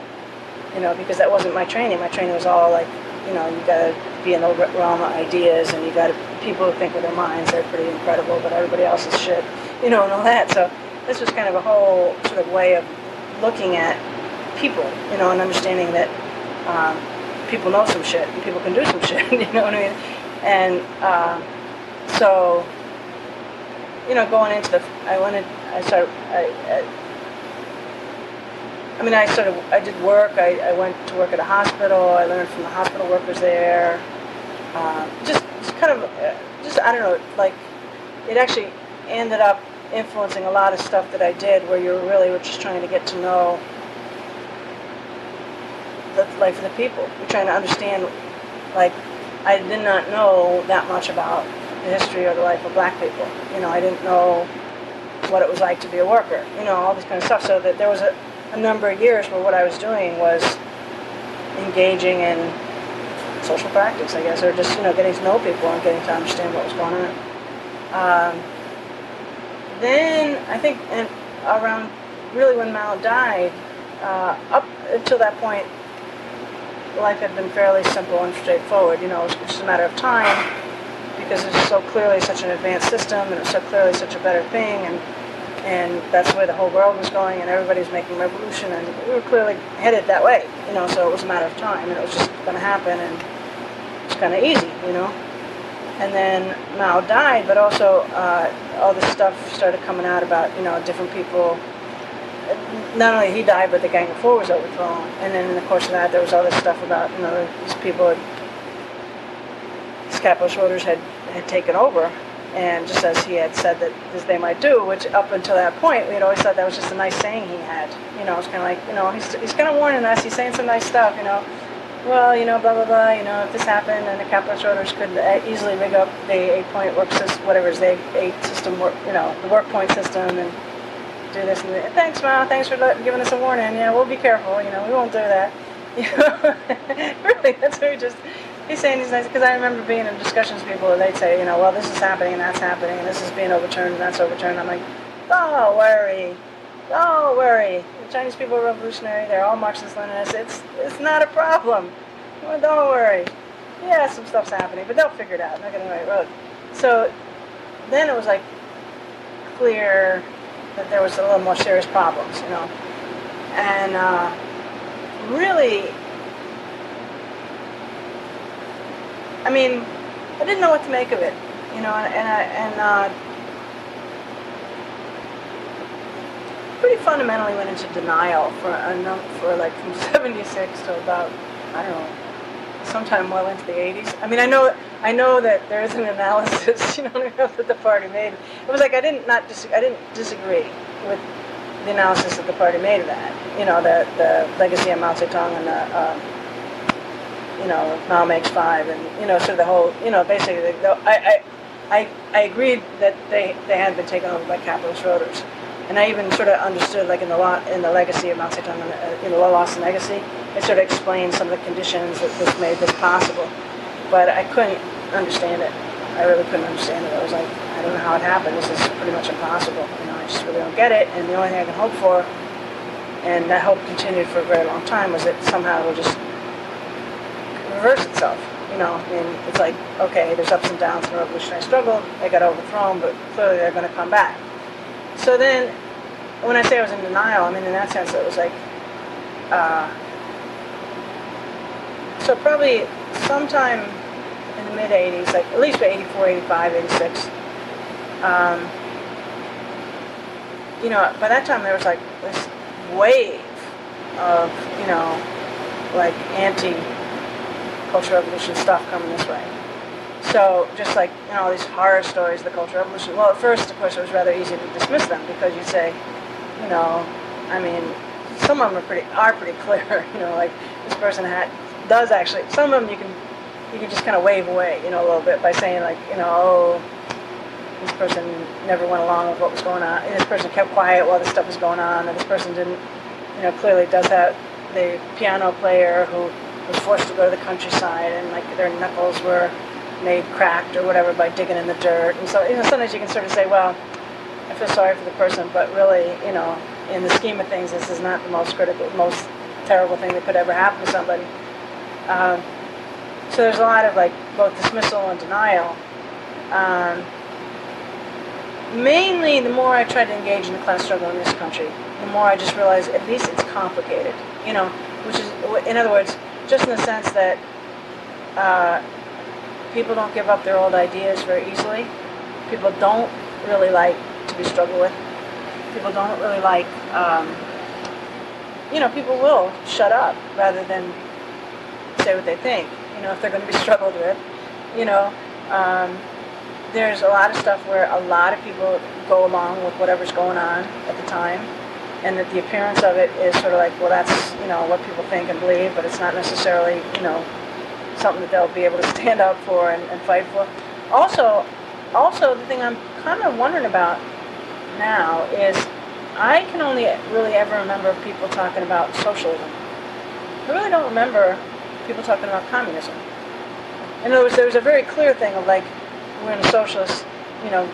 you know, because that wasn't my training. My training was all like, you know, you got to be in the realm of ideas, and you got to people who think with their minds. They're pretty incredible, but everybody else is shit, you know, and all that. So this was kind of a whole sort of way of looking at people, you know, and understanding that um, people know some shit and people can do some shit. You know what I mean? And uh, so, you know, going into the, I wanted, I started, I, I I mean, I sort of, I did work. I, I went to work at a hospital. I learned from the hospital workers there. Uh, just, just kind of, uh, just I don't know, like it actually ended up influencing a lot of stuff that I did, where you really were just trying to get to know the life of the people. You're trying to understand, like, I did not know that much about the history or the life of black people. You know, I didn't know what it was like to be a worker. You know, all this kind of stuff. So that there was a a number of years where what I was doing was engaging in social practice, I guess, or just you know getting to know people and getting to understand what was going on. Um, then I think and around really when Mao died, uh, up until that point, life had been fairly simple and straightforward. You know, it was just a matter of time because it was so clearly such an advanced system and it was so clearly such a better thing and and that's where the whole world was going, and everybody was making revolution, and we were clearly headed that way, you know. So it was a matter of time, and it was just going to happen, and it's kind of easy, you know. and then Mao died, but also uh, all this stuff started coming out about you know different people. Not only he died, but the Gang of Four was overthrown, and then in the course of that, there was all this stuff about you know these people, had, capitalist roaders had had taken over, and just as he had said that they might do, which up until that point we had always thought that was just a nice saying he had. You know, it's kind of like you know he's he's kind of warning us. He's saying some nice stuff. You know, well you know blah blah blah. You know if this happened and the capitalist roaders could uh, easily rig up the eight point work system, whatever is the eight system work, you know the work point system and do this and that. Thanks, Mao. Thanks for giving us a warning. Yeah, we'll be careful. You know, we won't do that. Really, that's we just he's saying these nice because I remember being in discussions with people and they'd say, you know, well, this is happening and that's happening and this is being overturned and that's overturned. I'm like, don't worry, don't worry. The Chinese people are revolutionary. They're all Marxist Leninists. It's it's not a problem. Well, don't worry. Yeah, some stuff's happening, but they'll figure it out. They're getting the right road. So then it was like clear that there was a little more serious problems, you know, and uh, really I mean, I didn't know what to make of it, you know, and and, I, and uh, pretty fundamentally went into denial for a for like from '76 to about I don't know, sometime well into the '80s. I mean, I know I know that there is an analysis, you know, that the party made. It was like I didn't not dis- I didn't disagree with the analysis that the party made of that. You know, the the legacy of Mao Zedong and the uh, you know, Mao makes five, and you know, sort of the whole, you know, basically, the, the, I, I, I, I agreed that they they had been taken over by capitalist roaders, and I even sort of understood, like in the law, in the legacy of Mao Zedong, uh, in the Lost Legacy, it sort of explained some of the conditions that this made this possible, but I couldn't understand it. I really couldn't understand it. I was like, I don't know how it happened. This is pretty much impossible. You know, I just really don't get it. And the only thing I can hope for, and that hope continued for a very long time, was that somehow it will just reverse itself. You know, mean, it's like, okay, there's ups and downs in the revolutionary struggle. They got overthrown, but clearly they're going to come back. So then, when I say I was in denial, I mean in that sense it was like, uh, so probably sometime in the mid 80s, like at least by 84, 85, 86. Um, you know, by that time there was like this wave of, you know, like anti Cultural Revolution stuff coming this way. So just like you know all these horror stories, of the Cultural Revolution. Well, at first, of course, it was rather easy to dismiss them because you'd say, you know, I mean, some of them are pretty are pretty clear. You know, like this person had does actually. Some of them you can you can just kind of wave away, you know, a little bit by saying like, you know, oh, this person never went along with what was going on. This person kept quiet while this stuff was going on, and this person didn't, you know, clearly does have the piano player who was forced to go to the countryside and like their knuckles were made cracked or whatever by digging in the dirt. And so you know, sometimes you can sort of say, well, I feel sorry for the person, but really, you know, in the scheme of things, this is not the most critical, most terrible thing that could ever happen to somebody. Um, so there's a lot of like both dismissal and denial. Um, mainly, the more I try to engage in the class struggle in this country, the more I just realize at least it's complicated. You know, which is, in other words, just in the sense that uh, people don't give up their old ideas very easily. People don't really like to be struggled with. People don't really like, um, you know, people will shut up rather than say what they think, you know, if they're going to be struggled with. You know, um, there's a lot of stuff where a lot of people go along with whatever's going on at the time and that the appearance of it is sort of like, well, that's you know what people think and believe, but it's not necessarily you know something that they'll be able to stand up for and, and fight for. Also, also the thing I'm kind of wondering about now is I can only really ever remember people talking about socialism. I really don't remember people talking about communism. In other words, there was a very clear thing of like, we're in a socialist, you know,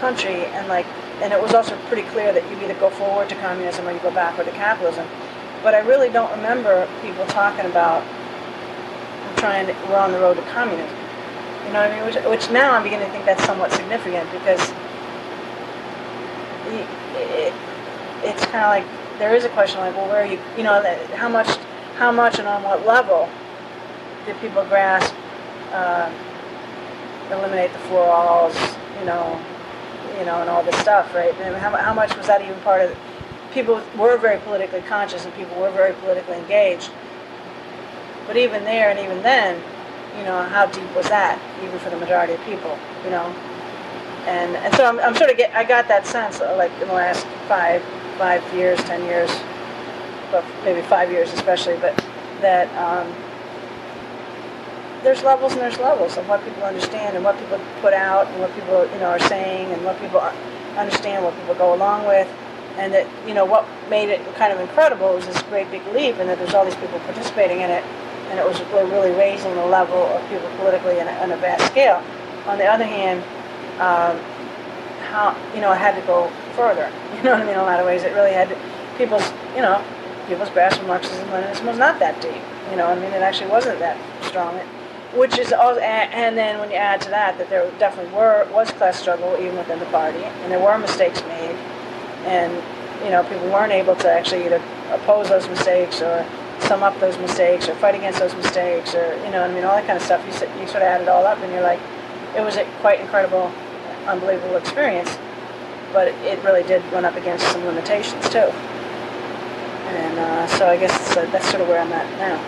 country, and like and it was also pretty clear that you either go forward to communism or you go backward to capitalism. But I really don't remember people talking about trying to, we're on the road to communism. You know what I mean? Which, which now I'm beginning to think that's somewhat significant because it, it, it's kind of like there is a question like, well, where are you? You know, how much, how much, and on what level did people grasp uh, eliminate the four alls, you know, you know, and all this stuff, right? And how, how much was that even part of it? People were very politically conscious and people were very politically engaged. But even there and even then, you know, how deep was that, even for the majority of people, you know? And, and so I'm, I'm sort of get, I got that sense, like in the last five, five years, ten years, but maybe five years especially, but that um, there's levels and there's levels of what people understand and what people put out and what people you know are saying and what people understand, what people go along with, and that you know what made it kind of incredible was this great big leap, and that there's all these people participating in it, and it was really raising the level of people politically on a, on a vast scale. On the other hand, um, how you know it had to go further. You know what I mean? In a lot of ways, it really had to, people's you know people's grasp of Marxism Leninism was not that deep. You know, I mean, it actually wasn't that strong. It, which is also, and then when you add to that that there definitely were was class struggle even within the party, and there were mistakes made, and you know people weren't able to actually either oppose those mistakes or sum up those mistakes or fight against those mistakes or you know I mean all that kind of stuff. You you sort of add it all up, and you're like, it was a quite incredible, unbelievable experience, but it really did run up against some limitations too. And uh, so I guess uh, that's sort of where I'm at now.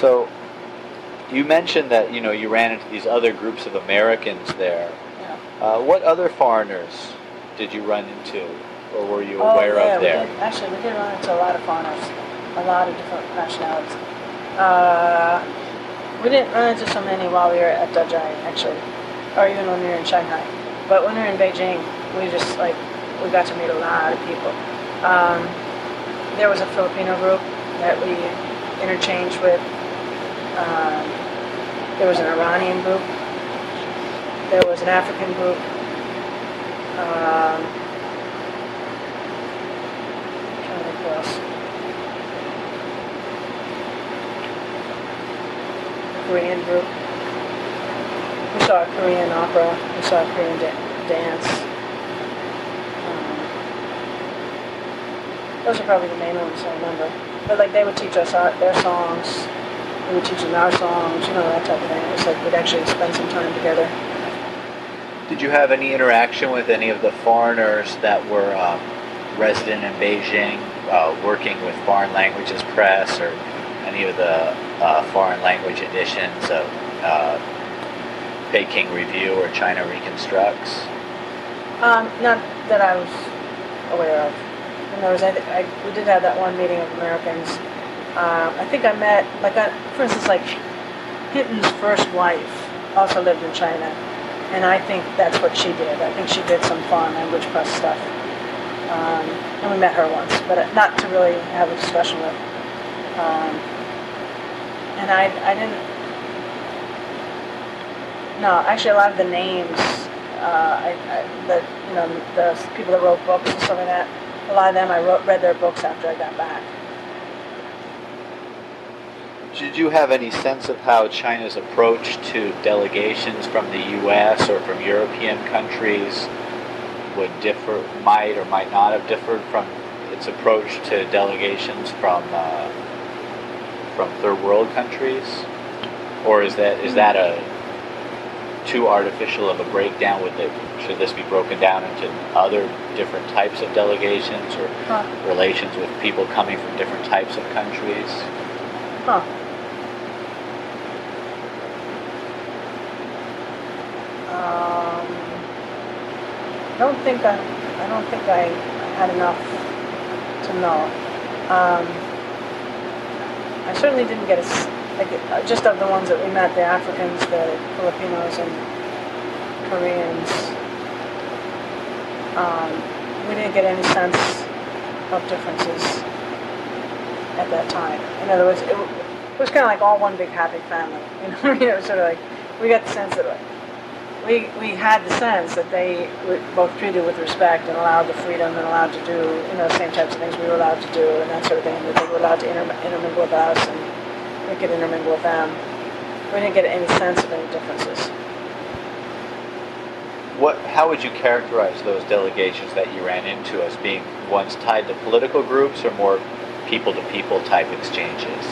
So, you mentioned that you know you ran into these other groups of Americans there. Yeah. Uh, what other foreigners did you run into, or were you Oh, aware yeah, of we there? did. Actually, we did run into a lot of foreigners, a lot of different nationalities. Uh, we didn't run into so many while we were at Dazhai, actually, or even when we were in Shanghai. But when we were in Beijing, we just like we got to meet a lot of people. Um, there was a Filipino group that we interchanged with. Um, there was an Iranian group. There was an African group. Um, trying to think who else. Korean group. We saw a Korean opera. We saw a Korean da- dance. Um, those are probably the main ones I remember. But like they would teach us our, their songs. We would teach them our songs. You know that type of thing. It was like we'd actually spend some time together. Did you have any interaction with any of the foreigners that were um, resident in Beijing, uh, working with foreign languages press, or any of the uh, foreign language editions of uh, Peking Review or China Reconstructs? Um, not that I was aware of. And I, I, we did have that one meeting of Americans. Um, I think I met, like, I, for instance, like Hinton's first wife also lived in China, and I think that's what she did. I think she did some foreign language press stuff. Um, and we met her once, but not to really have a discussion with. Um, and I, I didn't. No, actually, a lot of the names, uh, I, I, the you know the people that wrote books and stuff like that. A lot of them, I wrote, read their books after I got back. Did you have any sense of how China's approach to delegations from the U.S. or from European countries would differ, might or might not have differed from its approach to delegations from uh, from third world countries, or is that is that a too artificial of a breakdown? Would it should this be broken down into other different types of delegations or Huh. relations with people coming from different types of countries? Huh. Um, I don't think I, I don't think I had enough to know. Um, I certainly didn't get a, like, uh, just of the ones that we met, the Africans, the Filipinos, and Koreans. Um, we didn't get any sense of differences at that time. In other words, it, it was kind of like all one big happy family. You know, it was sort of like we got the sense that like, we we had the sense that they were both treated with respect and allowed the freedom and allowed to do you know the same types of things we were allowed to do and that sort of thing. That they were allowed to inter- intermingle with us and we could intermingle with them. We didn't get any sense of any differences. what? How would you characterize those delegations that you ran into as being ones tied to political groups or more people-to-people type exchanges?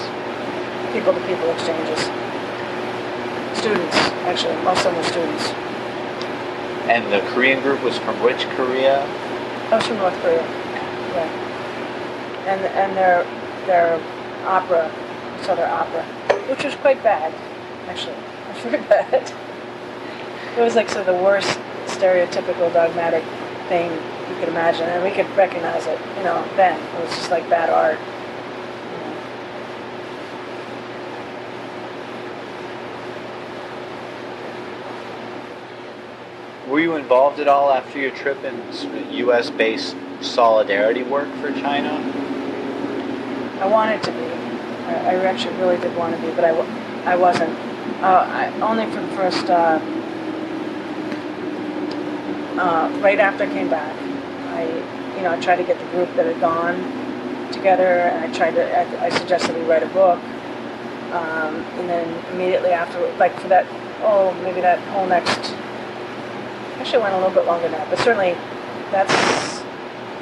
People-to-people exchanges. Students, actually, most of them were students. And the Korean group was from which Korea? I was from North Korea. Yeah. And and their their opera, saw their opera, which was quite bad, actually. It was very bad. It was like sort of the worst stereotypical dogmatic thing you could imagine, and we could recognize it, you know, then. It was just like bad art. Were you involved at all after your trip in U.S. based solidarity work for China? I wanted to be. I, I actually really did want to be, but I, I wasn't. Uh, I, only for the first, uh, uh, right after I came back, I, you know, I tried to get the group that had gone together, and I tried to, I, I suggested we write a book. Um, and then immediately after, like for that, oh, maybe that whole next actually went a little bit longer than that, but certainly that's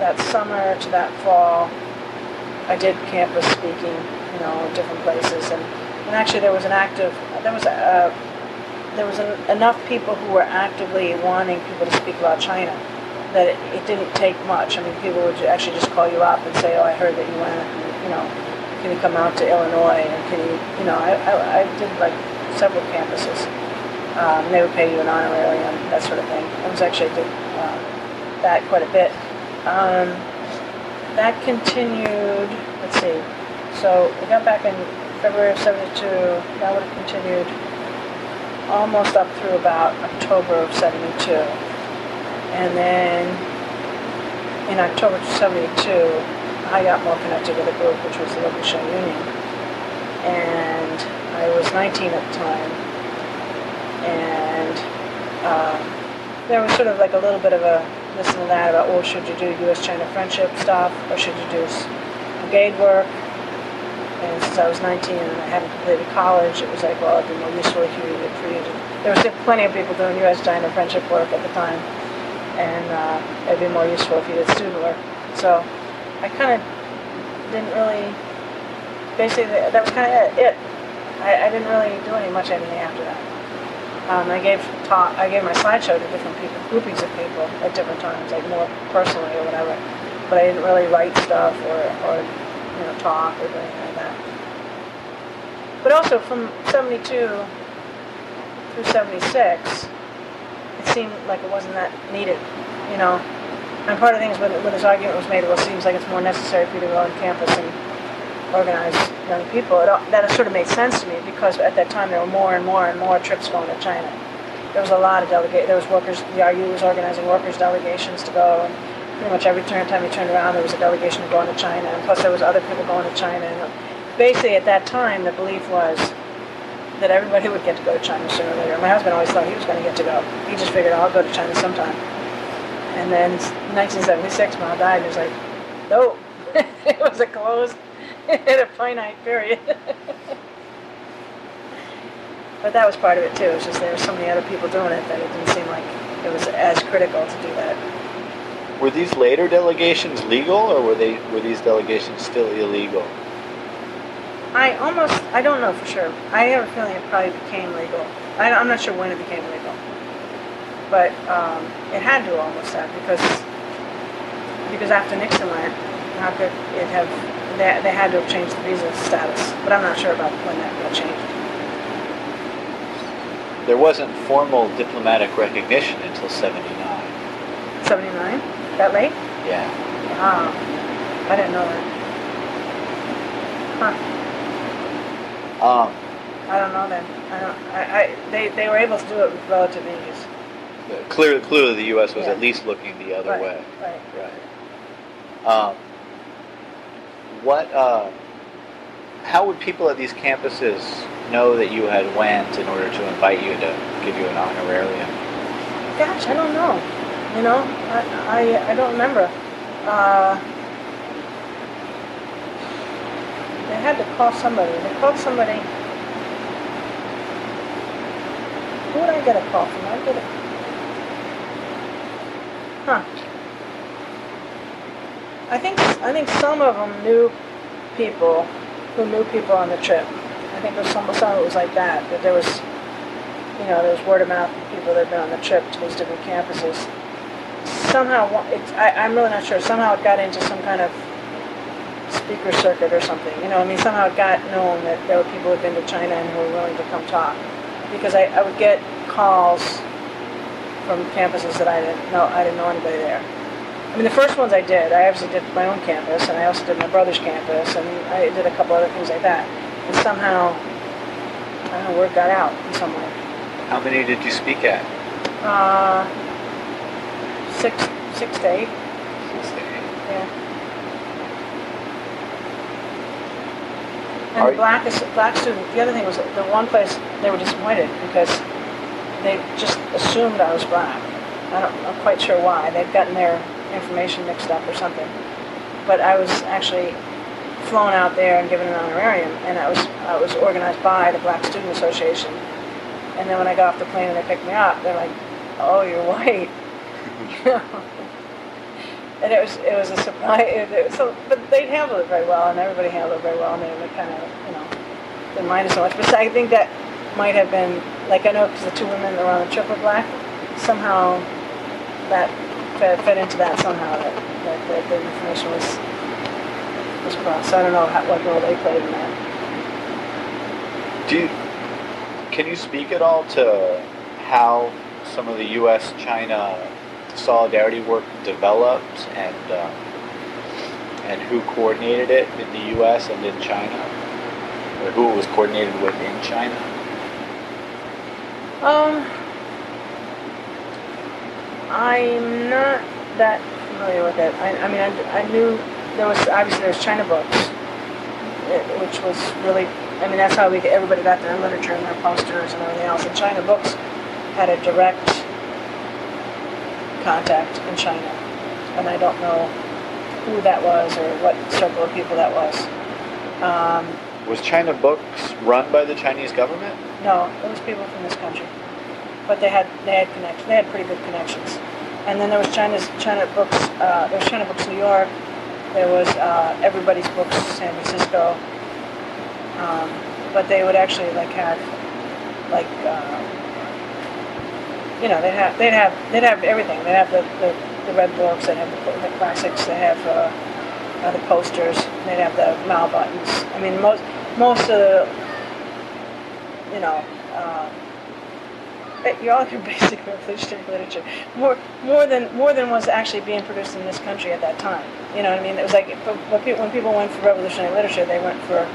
that summer to that fall. I did campus speaking, you know, different places, and, and actually there was an active, there was a, there was an, enough people who were actively wanting people to speak about China that it, it, didn't take much. I mean, people would actually just call you up and say, "Oh, I heard that you went, you know, can you come out to Illinois?" And can you, you know, I, I, I did like several campuses. Um, they would pay you an honorarium, that sort of thing. I was actually did uh, that quite a bit. Um, that continued. Let's see. So we got back in February of '72. That would have continued almost up through about October of '72, and then in October of '72, I got more connected with a group, which was the Show Union, and I was 19 at the time and um, there was sort of like a little bit of a this and that about, well, should you do U.S.-China friendship stuff or should you do brigade work? And since I was 19 and I hadn't completed college, it was like, well, it'd be more useful if you for you. There was plenty of people doing U.S.-China friendship work at the time, and uh, it'd be more useful if you did student work. So I kind of didn't really. Basically, that was kind of it. I, I didn't really do any much anything after that. Um, I gave talk, I gave my slideshow to different people, groupings of people at different times, like more personally or whatever. But I didn't really write stuff or, or you know, talk or anything like that. But also from 72 through 76, it seemed like it wasn't that needed, you know. And part of things when, when this argument was made, well, it seems like it's more necessary for you to go on campus and organize young people. It, that sort of made sense to me because at that time there were more and more and more trips going to China. There was a lot of delegate. There was workers. The RU was organizing workers delegations to go, and pretty much every turn, time you turned around, there was a delegation going to China. And plus, there was other people going to China. And basically, at that time, the belief was that everybody would get to go to China sooner or later. My husband always thought he was going to get to go. He just figured, I'll go to China sometime. And then 1976, Mao died. And he was like, nope. it was a closed in a finite period. but that was part of it too. It was just there were so many other people doing it that it didn't seem like it was as critical to do that. Were these later delegations legal, or were they were these delegations still illegal? I almost I don't know for sure. I have a feeling it probably became legal. I, am not sure when it became legal, but um, it had to almost have because because after Nixon went, how could it have they, they had to have changed the visa status, but I'm not sure about when that got changed. There wasn't formal diplomatic recognition until 79. 79? That late? Yeah. Wow. I didn't know that. Huh. Um, I don't know then. I don't. I, I they, they were able to do it with relative ease. Clearly, clearly, the U.S. was Yeah. at least looking the other Right, way. right. Right. Um, what? Uh, how would people at these campuses know that you had went in order to invite you to give you an honorarium? Gosh, I don't know. You know, I I, I don't remember. Uh, they had to call somebody. They called somebody. Who would I get a call from? I get a. Huh. I think I think some of them knew people who knew people on the trip. I think there's some some of it was like that. That there was, you know, there was word of mouth of people that had been on the trip to these different campuses. Somehow, it's, I, I'm really not sure. Somehow it got into some kind of speaker circuit or something. You know, I mean, somehow it got known that there were people who had been to China and who were willing to come talk. Because I, I would get calls from campuses that I didn't know. I didn't know anybody there. I mean, the first ones I did, I obviously did my own campus, and I also did my brother's campus, and I did a couple other things like that. And somehow, I don't know, word got out in some way. How many did you speak at? Uh, six, six to eight, Six to eight. yeah. Are And the you- black, black student, the other thing was, that the one place, they were disappointed because they just assumed I was black. I don't, I'm quite sure why. They've gotten their information mixed up or something. But I was actually flown out there and given an honorarium, and I was, I was organized by the Black Student Association. And then when I got off the plane and they picked me up, they're like, "Oh, you're white." You know? and it was it was a surprise. Was so, but they handled it very well, and everybody handled it very well, and they were kind of you know didn't mind it so much. But I think that might have been like I know because the two women that were on the trip were black. Somehow that fed, fed into that somehow that, that, that the information was was crossed. So I don't know how, what role they played in that. Do you, can you speak at all to how some of the U.S.-China solidarity work developed and um, and who coordinated it in the U.S. and in China, or who it was coordinated with in China? Um, I'm not that familiar with it. I, I mean, I, I knew there was obviously there's China books, eh, which was really. I mean, that's how we everybody got their literature and their posters and everything else. And China books had a direct contact in China, and I don't know who that was or what circle of people that was. Um, Was China Books run by the Chinese government? no, it was people from this country, but they had they had connections. They had pretty good connections. And then there was China's China Books. Uh, there was China Books New York. There was uh, Everybody's Books San Francisco. Um, but they would actually like have like uh, you know they'd have they'd have they'd have everything. They'd have the, the, the red books. They'd have the, the classics. They have uh, uh, the posters. They'd have the Mao buttons. I mean most most of the you know, um, but you're all your basic revolutionary literature. More, more than more than was actually being produced in this country at that time. You know what I mean? It was like when people went for revolutionary literature, they went for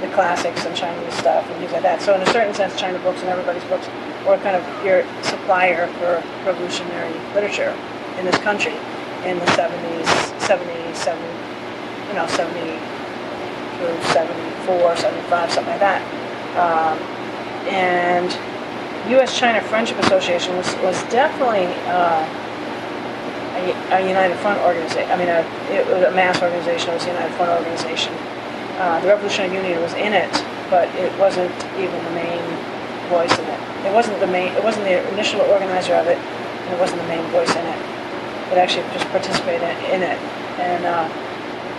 the classics and Chinese stuff and things like that. So in a certain sense, China books and everybody's books were kind of your supplier for revolutionary literature in this country in the 70s, 70, 70, you know, 70 through 74, 75, something like that. Um, and U.S.-China Friendship Association was, was definitely uh, a, a United Front organization. I mean, a, it was a mass organization. It was a United Front organization. Uh, the Revolutionary Union was in it, but it wasn't even the main voice in it. It wasn't the main. It wasn't the initial organizer of it, and it wasn't the main voice in it. It actually just participated in it, and uh,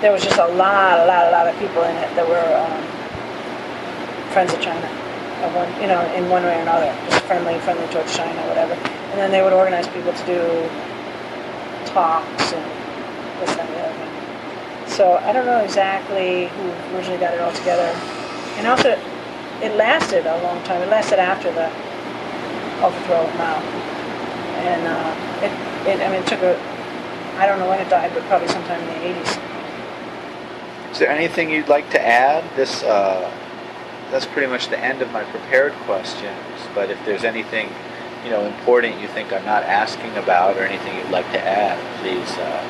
there was just a lot, a lot, a lot of people in it that were um, friends of China, of one, you know, in one way or another, just friendly, friendly towards China, whatever. And then they would organize people to do talks and this and the other thing. So I don't know exactly who originally got it all together. And also, it lasted a long time. It lasted after the overthrow of Mao. And uh, it, it, I mean, it took a, I don't know when it died, but probably sometime in the 80s. Is there anything you'd like to add? This uh, that's pretty much the end of my prepared questions. But if there's anything you know important you think I'm not asking about, or anything you'd like to add, please uh,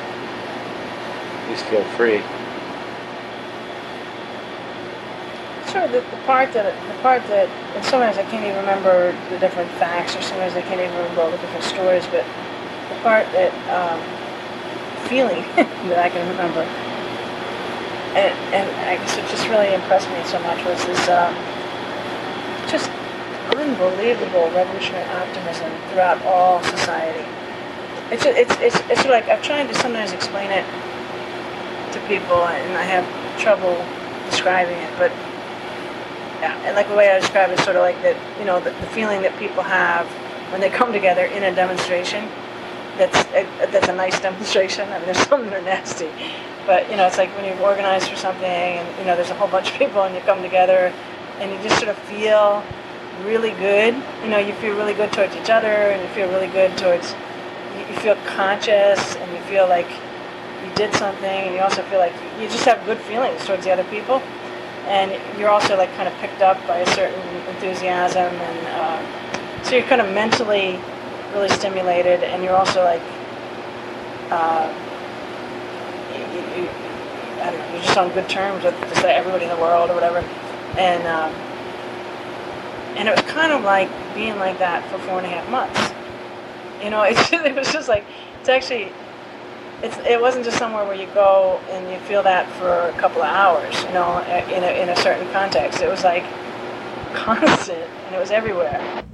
please feel free. Sure, the, the part that the part that and sometimes I can't even remember the different facts, or sometimes I can't even remember all the different stories. But the part that um, feeling that I can remember, and and I guess it just really impressed me so much was this um, just unbelievable revolutionary optimism throughout all society. it's it's it's it's like I'm trying to sometimes explain it to people, and I have trouble describing it. But yeah, and like the way I describe it, sort of like that, you know, the, the feeling that people have when they come together in a demonstration. That's a, that's a nice demonstration. I mean, there's some that are nasty, but you know, it's like when you organize for something, and you know, there's a whole bunch of people, and you come together, and you just sort of feel really good. You know, you feel really good towards each other, and you feel really good towards. You, you feel conscious, and you feel like you did something, and you also feel like you just have good feelings towards the other people, and you're also like kind of picked up by a certain enthusiasm, and uh, so you're kind of mentally really stimulated, and you're also like. Uh, you, you, I don't know, you're just on good terms with just like everybody in the world or whatever, and um, and it was kind of like being like that for four and a half months. You know, it's just, it was just like it's actually it's it wasn't just somewhere where you go and you feel that for a couple of hours. You know, in a in a certain context, it was like constant and it was everywhere.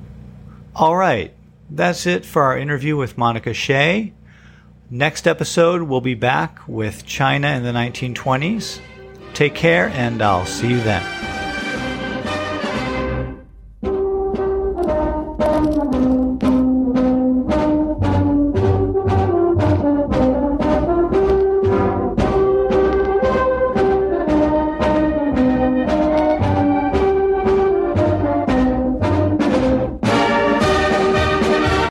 All right, that's it for our interview with Monica Shea. Next episode, we'll be back with China in the 1920s. Take care, and I'll see you then.